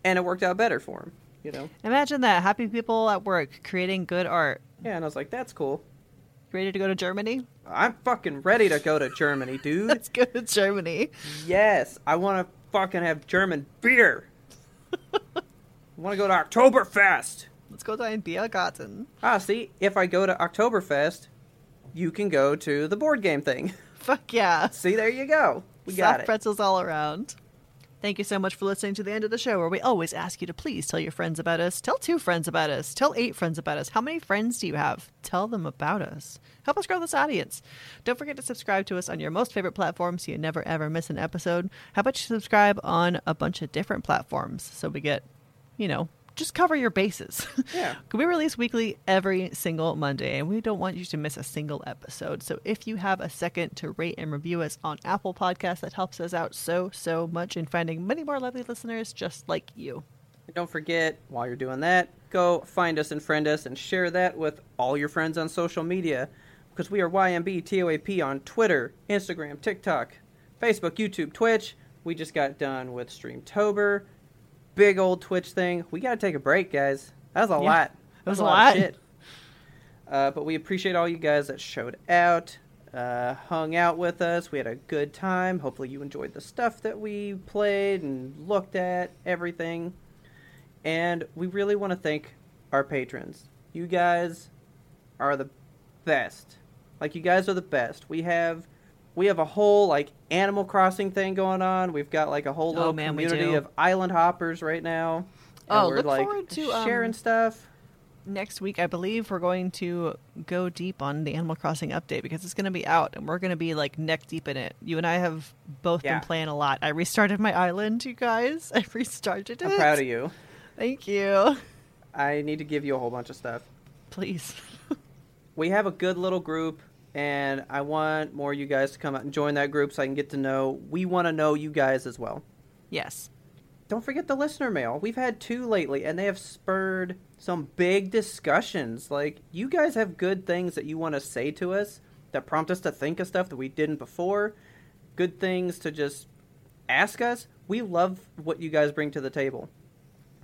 and it worked out better for them. You know? Imagine that happy people at work creating good art. Yeah, and I was like, that's cool. Ready to go to Germany? I'm fucking ready to go to Germany, dude. Let's go to Germany. yes, I want to fucking have German beer. I want to go to Oktoberfest. Let's go to ein Biergarten. Ah, see, if I go to Oktoberfest, you can go to the board game thing. Fuck yeah. see, there you go. We got Soft it. pretzels all around. Thank you so much for listening to the end of the show where we always ask you to please tell your friends about us. Tell two friends about us. Tell eight friends about us. How many friends do you have? Tell them about us. Help us grow this audience. Don't forget to subscribe to us on your most favorite platform so you never ever miss an episode. How about you subscribe on a bunch of different platforms so we get, you know, just cover your bases. Yeah. we release weekly every single Monday, and we don't want you to miss a single episode. So if you have a second to rate and review us on Apple Podcasts, that helps us out so, so much in finding many more lovely listeners just like you. And Don't forget, while you're doing that, go find us and friend us and share that with all your friends on social media. Because we are YMB TOAP on Twitter, Instagram, TikTok, Facebook, YouTube, Twitch. We just got done with Streamtober. Big old Twitch thing. We got to take a break, guys. That was a Yeah, lot. that was That a of lot. shit. Uh, but we appreciate all you guys that showed out, uh, hung out with us. We had a good time. Hopefully, you enjoyed the stuff that we played and looked at, everything. And we really want to thank our patrons. You guys are the best. Like you guys are the best. We have we have a whole like Animal Crossing thing going on. We've got like a whole Oh, little man, community of island hoppers right now. And Oh, we're look like forward to, um, sharing stuff. Next week, I believe we're going to go deep on the Animal Crossing update because it's going to be out and we're going to be like neck deep in it. You and I have both Yeah. been playing a lot. I restarted my island, you guys. I restarted it. I'm proud of you. Thank you. I need to give you a whole bunch of stuff. Please. we have a good little group and I want more of you guys to come out and join that group so I can get to know we want to know you guys as well. yes. Don't forget the listener mail. We've had two lately and they have spurred some big discussions. Like you guys have good things that you want to say to us that prompt us to think of stuff that we didn't before. Good things to just ask us. We love what you guys bring to the table.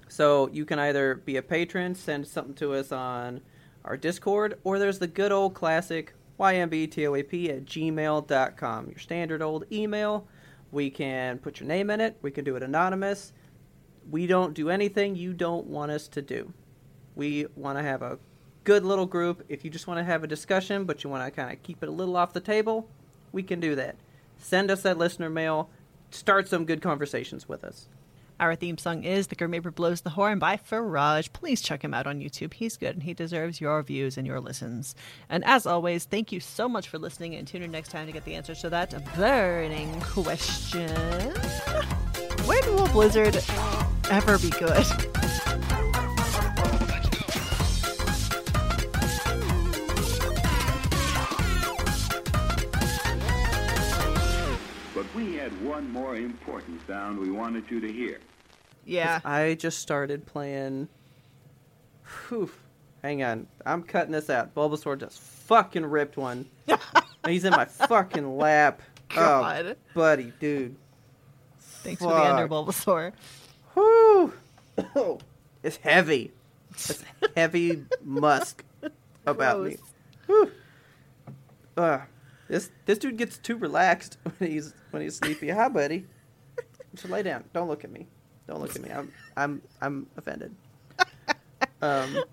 So you can either be a patron, send something to us on our Discord, or there's the good old classic ymbtoap at gmail.com. Your standard old email. We can put your name in it. We can do it anonymous. We don't do anything you don't want us to do. We want to have a good little group. If you just want to have a discussion, but you want to kind of keep it a little off the table, we can do that. Send us that listener mail. Start some good conversations with us. Our theme song is The Grim Blows the Horn by Firage. Please check him out on YouTube. He's good and he deserves your views and your listens. And as always, thank you so much for listening and tune in next time to get the answers to that burning question. When will Blizzard ever be good? One more important sound we wanted you to hear. Yeah. I just started playing. Whew. Hang on. I'm cutting this out. Bulbasaur just fucking ripped one. He's in my fucking lap. God. Oh, buddy, dude. Thanks for the Ender fuck. Bulbasaur. Whew. it's heavy. It's heavy musk about me. Gross. Whew. Ugh. This this dude gets too relaxed when he's when he's sleepy. Hi, buddy. So lay down. Don't look at me. Don't look at me. I'm I'm I'm offended. Um,